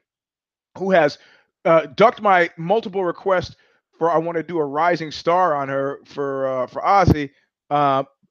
who has uh, ducked my multiple requests for I want to do a rising star on her for uh, for OZY.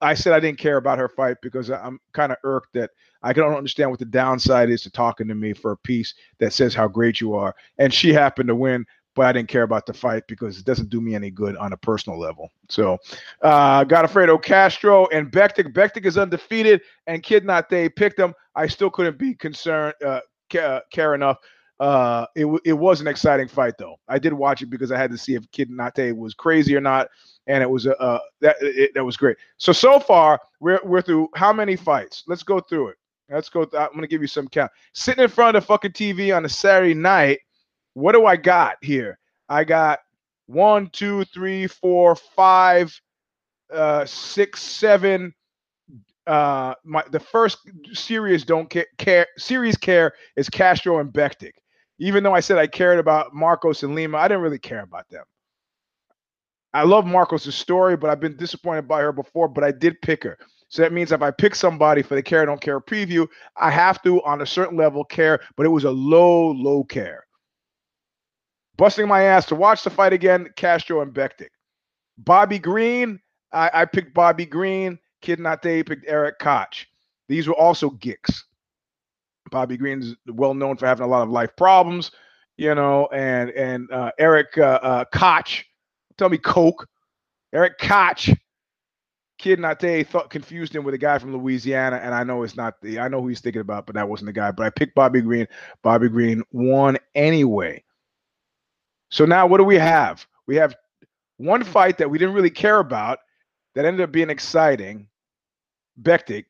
Uh, I said I didn't care about her fight because I'm kind of irked that I don't understand what the downside is to talking to me for a piece that says how great you are. And she happened to win, but I didn't care about the fight because it doesn't do me any good on a personal level. So, uh, Godofredo Castro and Bektic. Bektic is undefeated, and Kid Nate picked him. I still couldn't be concerned, uh, care, care enough. Uh, it, it was an exciting fight, though. I did watch it because I had to see if Kid Nate was crazy or not and it was a uh, that it, that was great. So so far we're we're through how many fights? Let's go through it. Let's go. Th- I'm gonna give you some count. Sitting in front of the fucking TV on a Saturday night. What do I got here? I got one, two, three, four, five, uh, six, seven. Uh, my the first serious don't care, care series care is Castro and Bektic. Even though I said I cared about Markos and Lima, I didn't really care about them. I love Markos' story, but I've been disappointed by her before. But I did pick her. So that means if I pick somebody for the care or don't care preview, I have to, on a certain level, care, but it was a low, low care. Busting my ass to watch the fight again, Castro and Bektic. Bobby Green, I, I picked Bobby Green. Kid Nate picked Eric Koch. These were also gicks. Bobby Green is well known for having a lot of life problems, you know, and and uh, Eric uh, uh, Koch, tell me Coke. Eric Koch Kid Nate thought confused him with a guy from Louisiana, and I know it's not the I know who he's thinking about, but that wasn't the guy. But I picked Bobby Green. Bobby Green won anyway. So now what do we have? We have one fight that we didn't really care about that ended up being exciting. Bektic.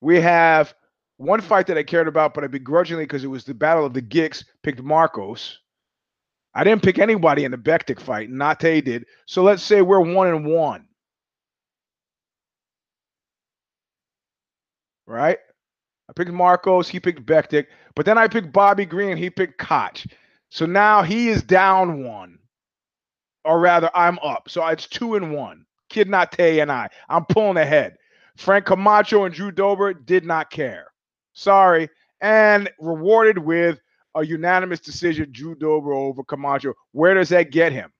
We have one fight that I cared about, but I begrudgingly, because it was the battle of the Gicks, picked Markos. I didn't pick anybody in the Bektic fight. Nate did. So let's say we're one and one. right? I picked Markos. he picked Bektic, but then I picked Bobby Green, he picked Koch. So now he is down one, or rather, I'm up. So it's two and one. Kid Nate and I. I'm pulling ahead. Frank Camacho and Drew Dober did not care. Sorry. And rewarded with a unanimous decision, Drew Dober over Camacho. Where does that get him?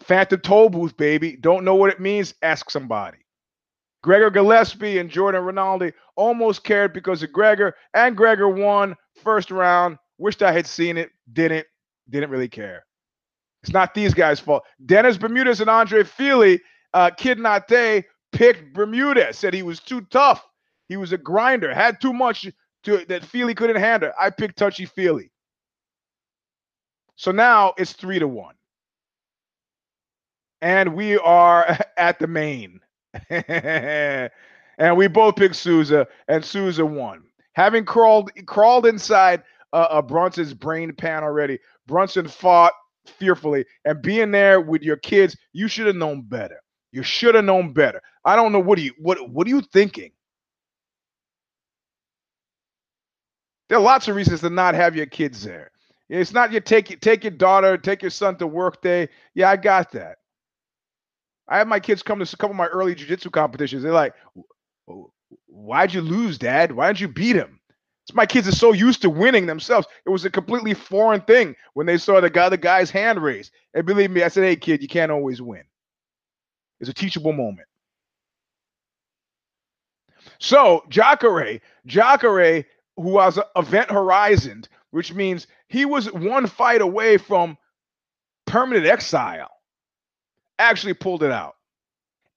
Phantom toll booth, baby. Don't know what it means? Ask somebody. Gregor Gillespie and Jordan Rinaldi almost cared because of Gregor, and Gregor won first round. Wished I had seen it, didn't, didn't really care. It's not these guys' fault. Dennis Bermudez and Andre Fili, uh, Kid Nate picked Bermuda, said he was too tough. He was a grinder, had too much to that Fili couldn't handle. I picked Touchy Fili. So now it's three to one. And we are at the main. and we both picked Souza, and Souza won. Having crawled crawled inside uh, uh, Brunson's brain pan already, Brunson fought fearfully. And being there with your kids, you should have known better. You should have known better. I don't know what are you what what are you thinking? There are lots of reasons to not have your kids there. It's not your take take your daughter, take your son to work day. Yeah, I got that. I have my kids come to a couple of my early jiu-jitsu competitions. They're like, "Why'd you lose, Dad? Why didn't you beat him?" It's my kids are so used to winning themselves. It was a completely foreign thing when they saw the guy, the guy's hand raised. And believe me, I said, "Hey, kid, you can't always win." It's a teachable moment. So Jacare, Jacare, who was event horizoned, which means he was one fight away from permanent exile, actually pulled it out.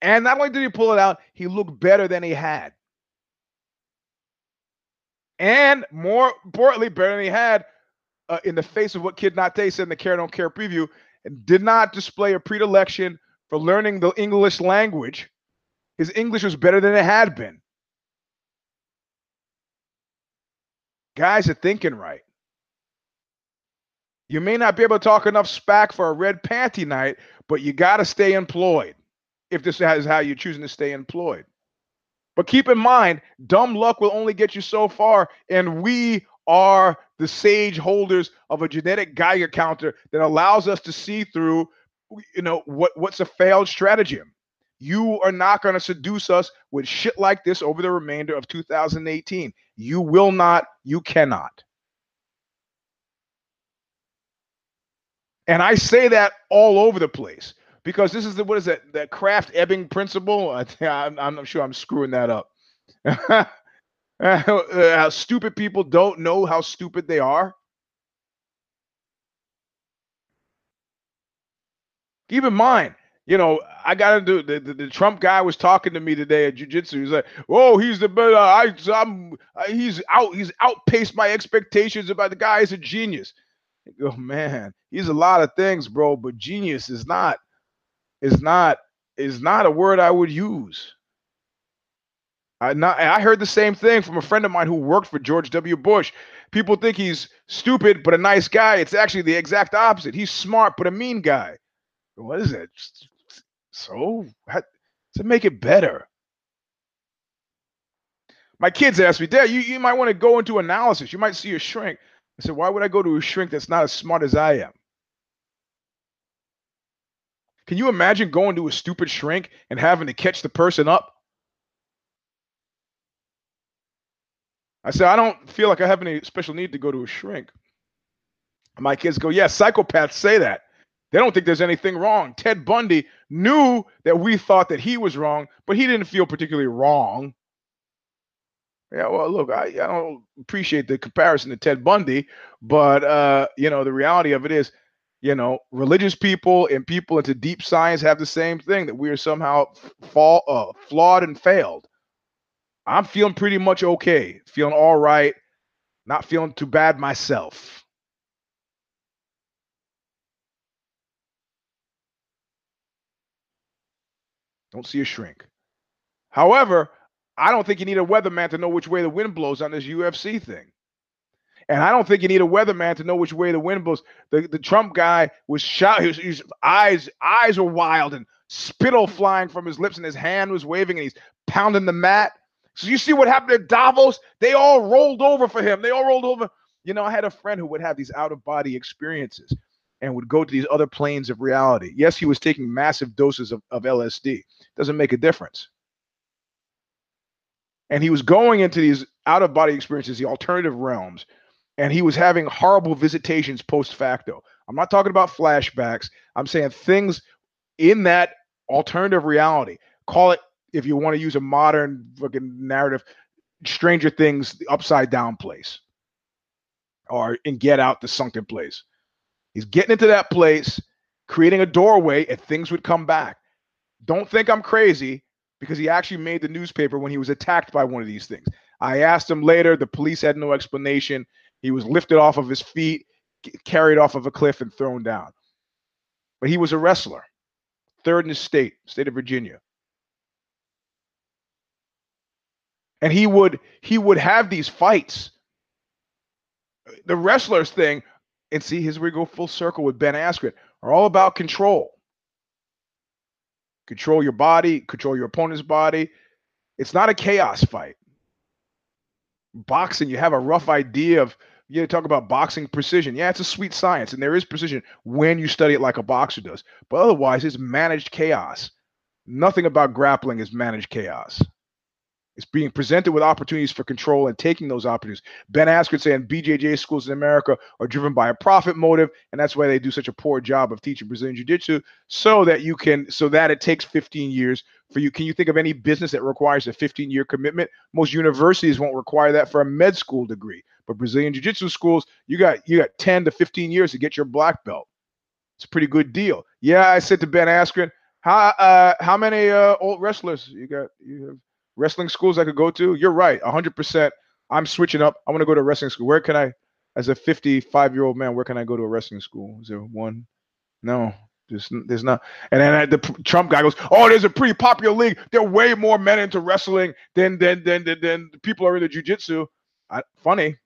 And not only did he pull it out, he looked better than he had. And more importantly, better than he had uh, in the face of what Kid Nate said in the Care Don't Care preview, and did not display a predilection for learning the English language. His English was better than it had been. Guys are thinking right. You may not be able to talk enough spack for a red panty night, but you got to stay employed if this is how you're choosing to stay employed. But keep in mind, dumb luck will only get you so far, and we are the sage holders of a genetic Geiger counter that allows us to see through, you know, what what's a failed stratagem. You are not going to seduce us with shit like this over the remainder of 2018. You will not, you cannot. And I say that all over the place because this is the what is that that Krafft-Ebing principle? I, I'm, I'm sure I'm screwing that up. how stupid people don't know how stupid they are. Keep in mind, you know, I got to do the, the, the, Trump guy was talking to me today at jiu-jitsu. He's like, "Oh, he's the better. I, I'm. He's out. He's outpaced my expectations about the guy. Is a genius." Go, man, he's a lot of things, bro, but genius is not is not is not a word I would use. I not I heard the same thing from a friend of mine who worked for George W. Bush. People think he's stupid but a nice guy. It's actually the exact opposite. He's smart but a mean guy. What is it? So to make it better. My kids asked me, Dad, you, you might want to go into analysis. You might see a shrink. I said, Why would I go to a shrink that's not as smart as I am? Can you imagine going to a stupid shrink and having to catch the person up? I said, I don't feel like I have any special need to go to a shrink. My kids go, Yeah, psychopaths say that. They don't think there's anything wrong. Ted Bundy knew that we thought that he was wrong, but he didn't feel particularly wrong. Yeah, well, look, I, I don't appreciate the comparison to Ted Bundy, but uh, you know, the reality of it is you know, religious people and people into deep science have the same thing that we are somehow fall uh, flawed and failed. I'm feeling pretty much okay, feeling all right, not feeling too bad myself. Don't see a shrink. However, I don't think you need a weatherman to know which way the wind blows on this UFC thing. And I don't think you need a weatherman to know which way the wind blows. The, the Trump guy was shot. His, his eyes eyes were wild and spittle flying from his lips, and his hand was waving, and he's pounding the mat. So you see what happened at Davos? They all rolled over for him. They all rolled over. You know, I had a friend who would have these out of body experiences and would go to these other planes of reality. Yes, he was taking massive doses of, of LSD. Doesn't make a difference. And he was going into these out of body experiences, the alternative realms, and he was having horrible visitations post facto. I'm not talking about flashbacks. I'm saying things in that alternative reality. Call it, if you want to use a modern fucking narrative, Stranger Things, the upside down place, or in Get Out, the sunken place. He's getting into that place, creating a doorway, and things would come back. Don't think I'm crazy because he actually made the newspaper when he was attacked by one of these things. I asked him later. The police had no explanation. He was lifted off of his feet, carried off of a cliff, and thrown down. But he was a wrestler, third in his state, state of Virginia. And he would he would have these fights. The wrestlers thing, and see, here's where we go full circle with Ben Askren, are all about control. Control your body, control your opponent's body. It's not a chaos fight boxing, you have a rough idea of you talk about boxing precision. Yeah, it's a sweet science, and there is precision when you study it like a boxer does. But otherwise, it's managed chaos. Nothing about grappling is managed chaos. It's being presented with opportunities for control and taking those opportunities. Ben Askren saying BJJ schools in America are driven by a profit motive, and that's why they do such a poor job of teaching Brazilian Jiu-Jitsu, so that you can, so that it takes 15 years for you. Can you think of any business that requires a 15-year commitment? Most universities won't require that for a med school degree, but Brazilian Jiu-Jitsu schools, you got you got 10 to 15 years to get your black belt. It's a pretty good deal. Yeah, I said to Ben Askren, how uh, how many uh, old wrestlers you got? You have wrestling schools I could go to? You're right, 100%. I'm switching up. I want to go to a wrestling school. Where can I, as a 55 year old man, where can I go to a wrestling school? Is there one? No, there's, there's not. And then the Trump guy goes, "Oh, there's a pretty popular league. There are way more men into wrestling than than than than, than people are into jujitsu." Funny.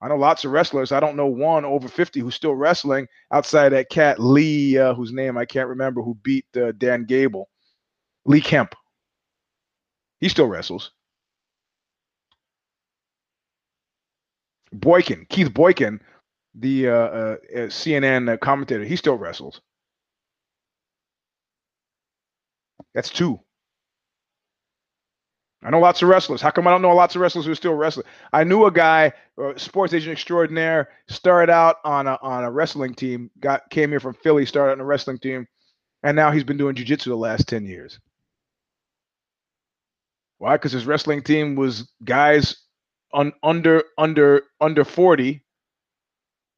I know lots of wrestlers. I don't know one over 50 who's still wrestling outside that cat Lee, uh, whose name I can't remember, who beat uh, Dan Gable. Lee Kemp. He still wrestles. Boykin, Keith Boykin, the uh, uh, uh CNN commentator, he still wrestles. That's two. I know lots of wrestlers. How come I don't know lots of wrestlers who are still wrestling? I knew a guy, a sports agent extraordinaire, started out on a on a wrestling team, got came here from Philly, started on a wrestling team, and now he's been doing jiu-jitsu the last 10 years. Why? Because his wrestling team was guys un, under under under 40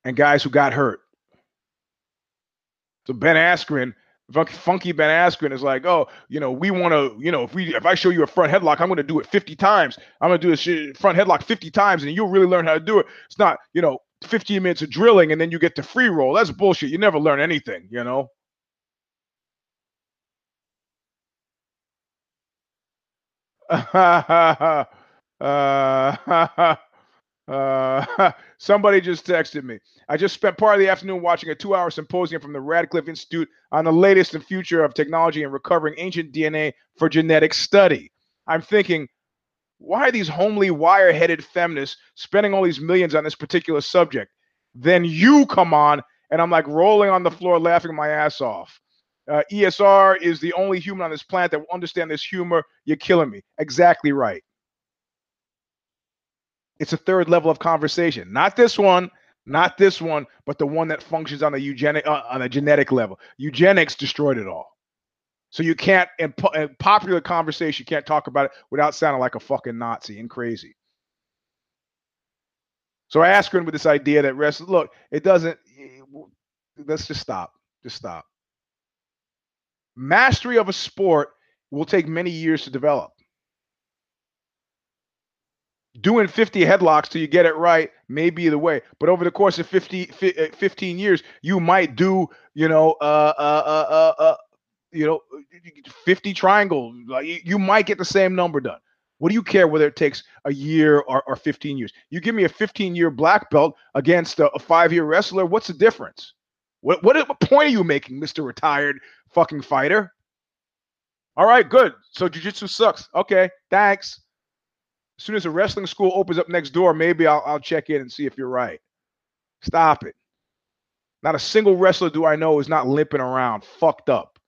and guys who got hurt. So Ben Askren, funky Ben Askren is like, oh, you know, we want to, you know, if we if I show you a front headlock, I'm going to do it 50 times. I'm going to do a front headlock 50 times, and you'll really learn how to do it. It's not, you know, 15 minutes of drilling and then you get to free roll. That's bullshit. You never learn anything, you know. somebody just texted me. I just spent part of the afternoon watching a two hour symposium from the Radcliffe Institute on the latest and future of technology and recovering ancient DNA for genetic study. I'm thinking, why are these homely, wire headed feminists spending all these millions on this particular subject? Then you come on, and I'm like rolling on the floor laughing my ass off. Uh, ESR is the only human on this planet that will understand this humor. You're killing me. Exactly right. It's a third level of conversation. Not this one, not this one, but the one that functions on a eugenic uh, on a genetic level. Eugenics destroyed it all. So you can't in, po- in popular conversation, you can't talk about it without sounding like a fucking Nazi and crazy. So I asked her with this idea that rest. Look, it doesn't. Let's just stop. Just stop mastery of a sport will take many years to develop. Doing 50 headlocks till you get it right may be the way, but over the course of 50, uh, 15 years, you might do, you know, uh, uh, uh, uh, uh you know, 50 triangles. You might get the same number done. What do you care whether it takes a year or, or 15 years? You give me a 15 year black belt against a, a five year wrestler. What's the difference? What, what, what point are you making, Mr. Retired fucking fighter? All right, good. So jujitsu sucks. Okay, thanks. As soon as a wrestling school opens up next door, maybe I'll, I'll check in and see if you're right. Stop it. Not a single wrestler do I know is not limping around, fucked up.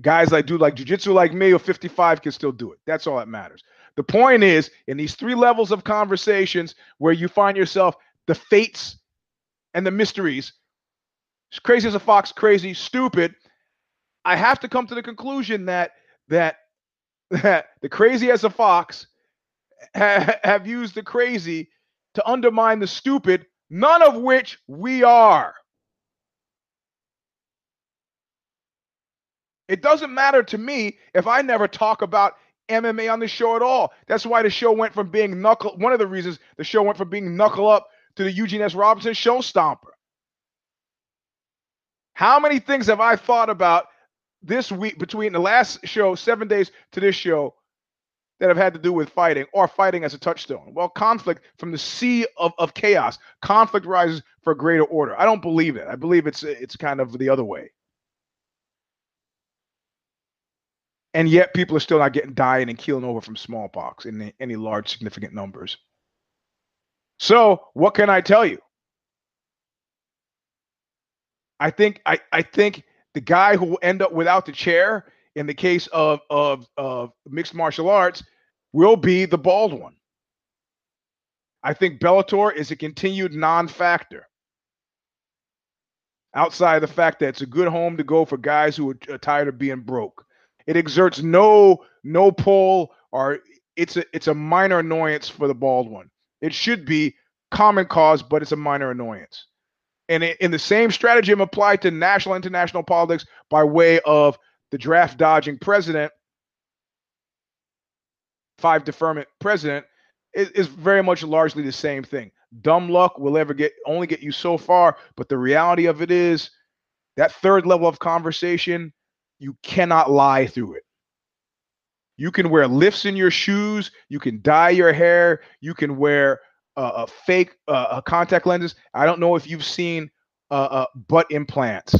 Guys like do like jujitsu like me or 55 can still do it. That's all that matters. The point is, in these three levels of conversations where you find yourself the fates and the mysteries crazy as a fox, crazy, stupid. I have to come to the conclusion that that that the crazy as a fox ha- have used the crazy to undermine the stupid, none of which we are. It doesn't matter to me if I never talk about MMA on the show at all. That's why the show went from being knuckle. One of the reasons the show went from being knuckle up to the Eugene S. Robinson show stomper. How many things have I thought about this week between the last show, seven days to this show, that have had to do with fighting or fighting as a touchstone? Well, conflict from the sea of, of chaos, conflict rises for greater order. I don't believe it. I believe it's it's kind of the other way. and yet people are still not getting dying and keeling over from smallpox in any large significant numbers. So what can I tell you? I think I, I think the guy who will end up without the chair in the case of, of of mixed martial arts will be the bald one. I think Bellator is a continued non-factor. Outside of the fact that it's a good home to go for guys who are tired of being broke. It exerts no no pull or it's a it's a minor annoyance for the bald one. It should be common cause, but it's a minor annoyance. And in the same stratagem applied to national international politics by way of the draft dodging president, five deferment president, is, is very much largely the same thing. Dumb luck will ever get only get you so far, but the reality of it is that third level of conversation you cannot lie through it. You can wear lifts in your shoes. You can dye your hair. You can wear uh, fake uh, contact lenses. I don't know if you've seen uh, uh, butt implants.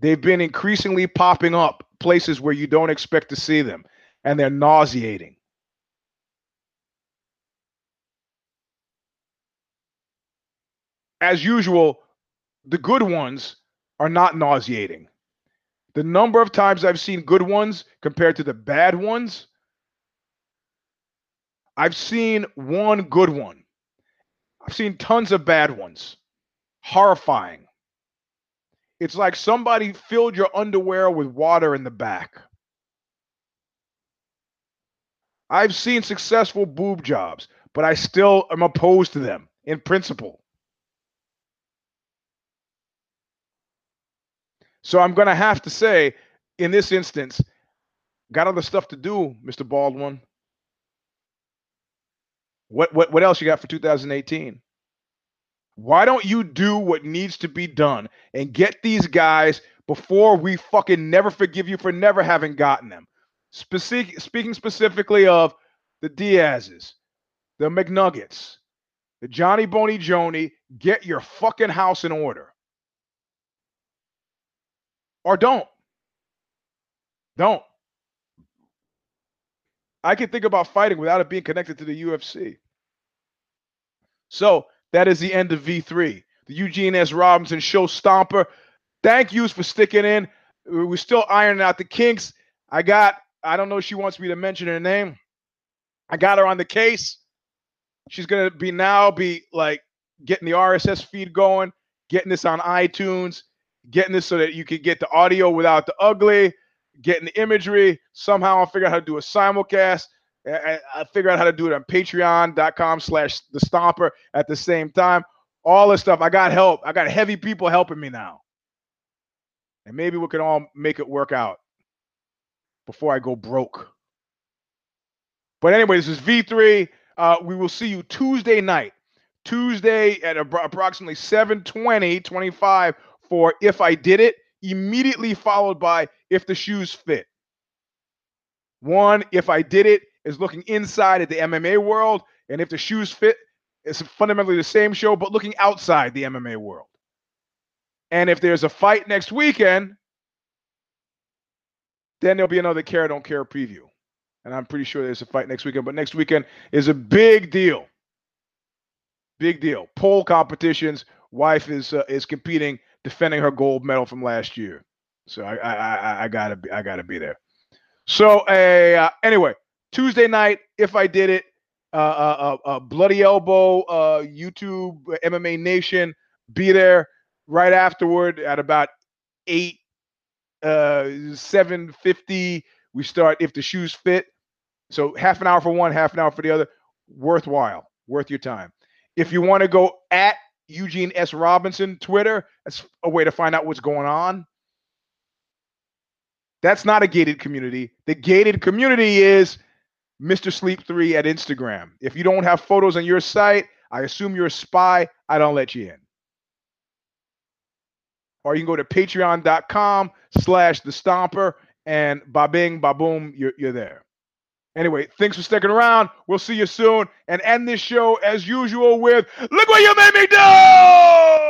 They've been increasingly popping up places where you don't expect to see them, and they're nauseating. As usual, the good ones are not nauseating. The number of times I've seen good ones compared to the bad ones, I've seen one good one. I've seen tons of bad ones. Horrifying. It's like somebody filled your underwear with water in the back. I've seen successful boob jobs, but I still am opposed to them in principle. So I'm going to have to say, in this instance, got other stuff to do, Mr. Baldwin. What what what else you got for 2018? Why don't you do what needs to be done and get these guys before we fucking never forgive you for never having gotten them? Specific, speaking specifically of the Diaz's, the McNuggets, the Johnny Boney Joni, get your fucking house in order or don't. Don't. I can think about fighting without it being connected to the UFC. So that is the end of V3. The Eugene S. Robinson Show Stomper. Thank yous for sticking in. We're still ironing out the kinks. I got, I don't know if she wants me to mention her name. I got her on the case. She's to be now be like getting the RSS feed going, getting this on iTunes, getting this so that you can get the audio without the ugly, getting the imagery. Somehow I figured out how to do a simulcast. I, figured out how to do it on patreon.com slash the stomper at the same time. All this stuff. I got help. I got heavy people helping me now. And maybe we can all make it work out before I go broke. But anyway, this is V3. Uh, we will see you Tuesday night. Tuesday at approximately 720, 25 for if I did it, immediately followed by if the shoes fit. One, if I did it, is looking inside at the MMA world, and if the shoes fit, it's fundamentally the same show, but looking outside the MMA world. And if there's a fight next weekend, then there'll be another care don't care preview. And I'm pretty sure there's a fight next weekend, but next weekend is a big deal. Big deal. Pole competitions. Wife is uh, is competing defending her gold medal from last year. So I I I, I gotta be I gotta be there. So uh, anyway, Tuesday night, if I did it, uh, uh, uh, uh Bloody Elbow, uh, YouTube, MMA Nation, be there right afterward at about eight, uh, seven fifty. We start if the shoes fit. So half an hour for one, half an hour for the other. Worthwhile, worth your time. If you want to go at Eugene S. Robinson Twitter. That's a way to find out what's going on. That's not a gated community. The gated community is Mr. Sleep 3 at Instagram. If you don't have photos on your site, I assume you're a spy. I don't let you in. Or you can go to patreon.com slash the stomper and babing baboom, you're, you're there. Anyway, thanks for sticking around. We'll see you soon and end this show as usual with Look what you made me do!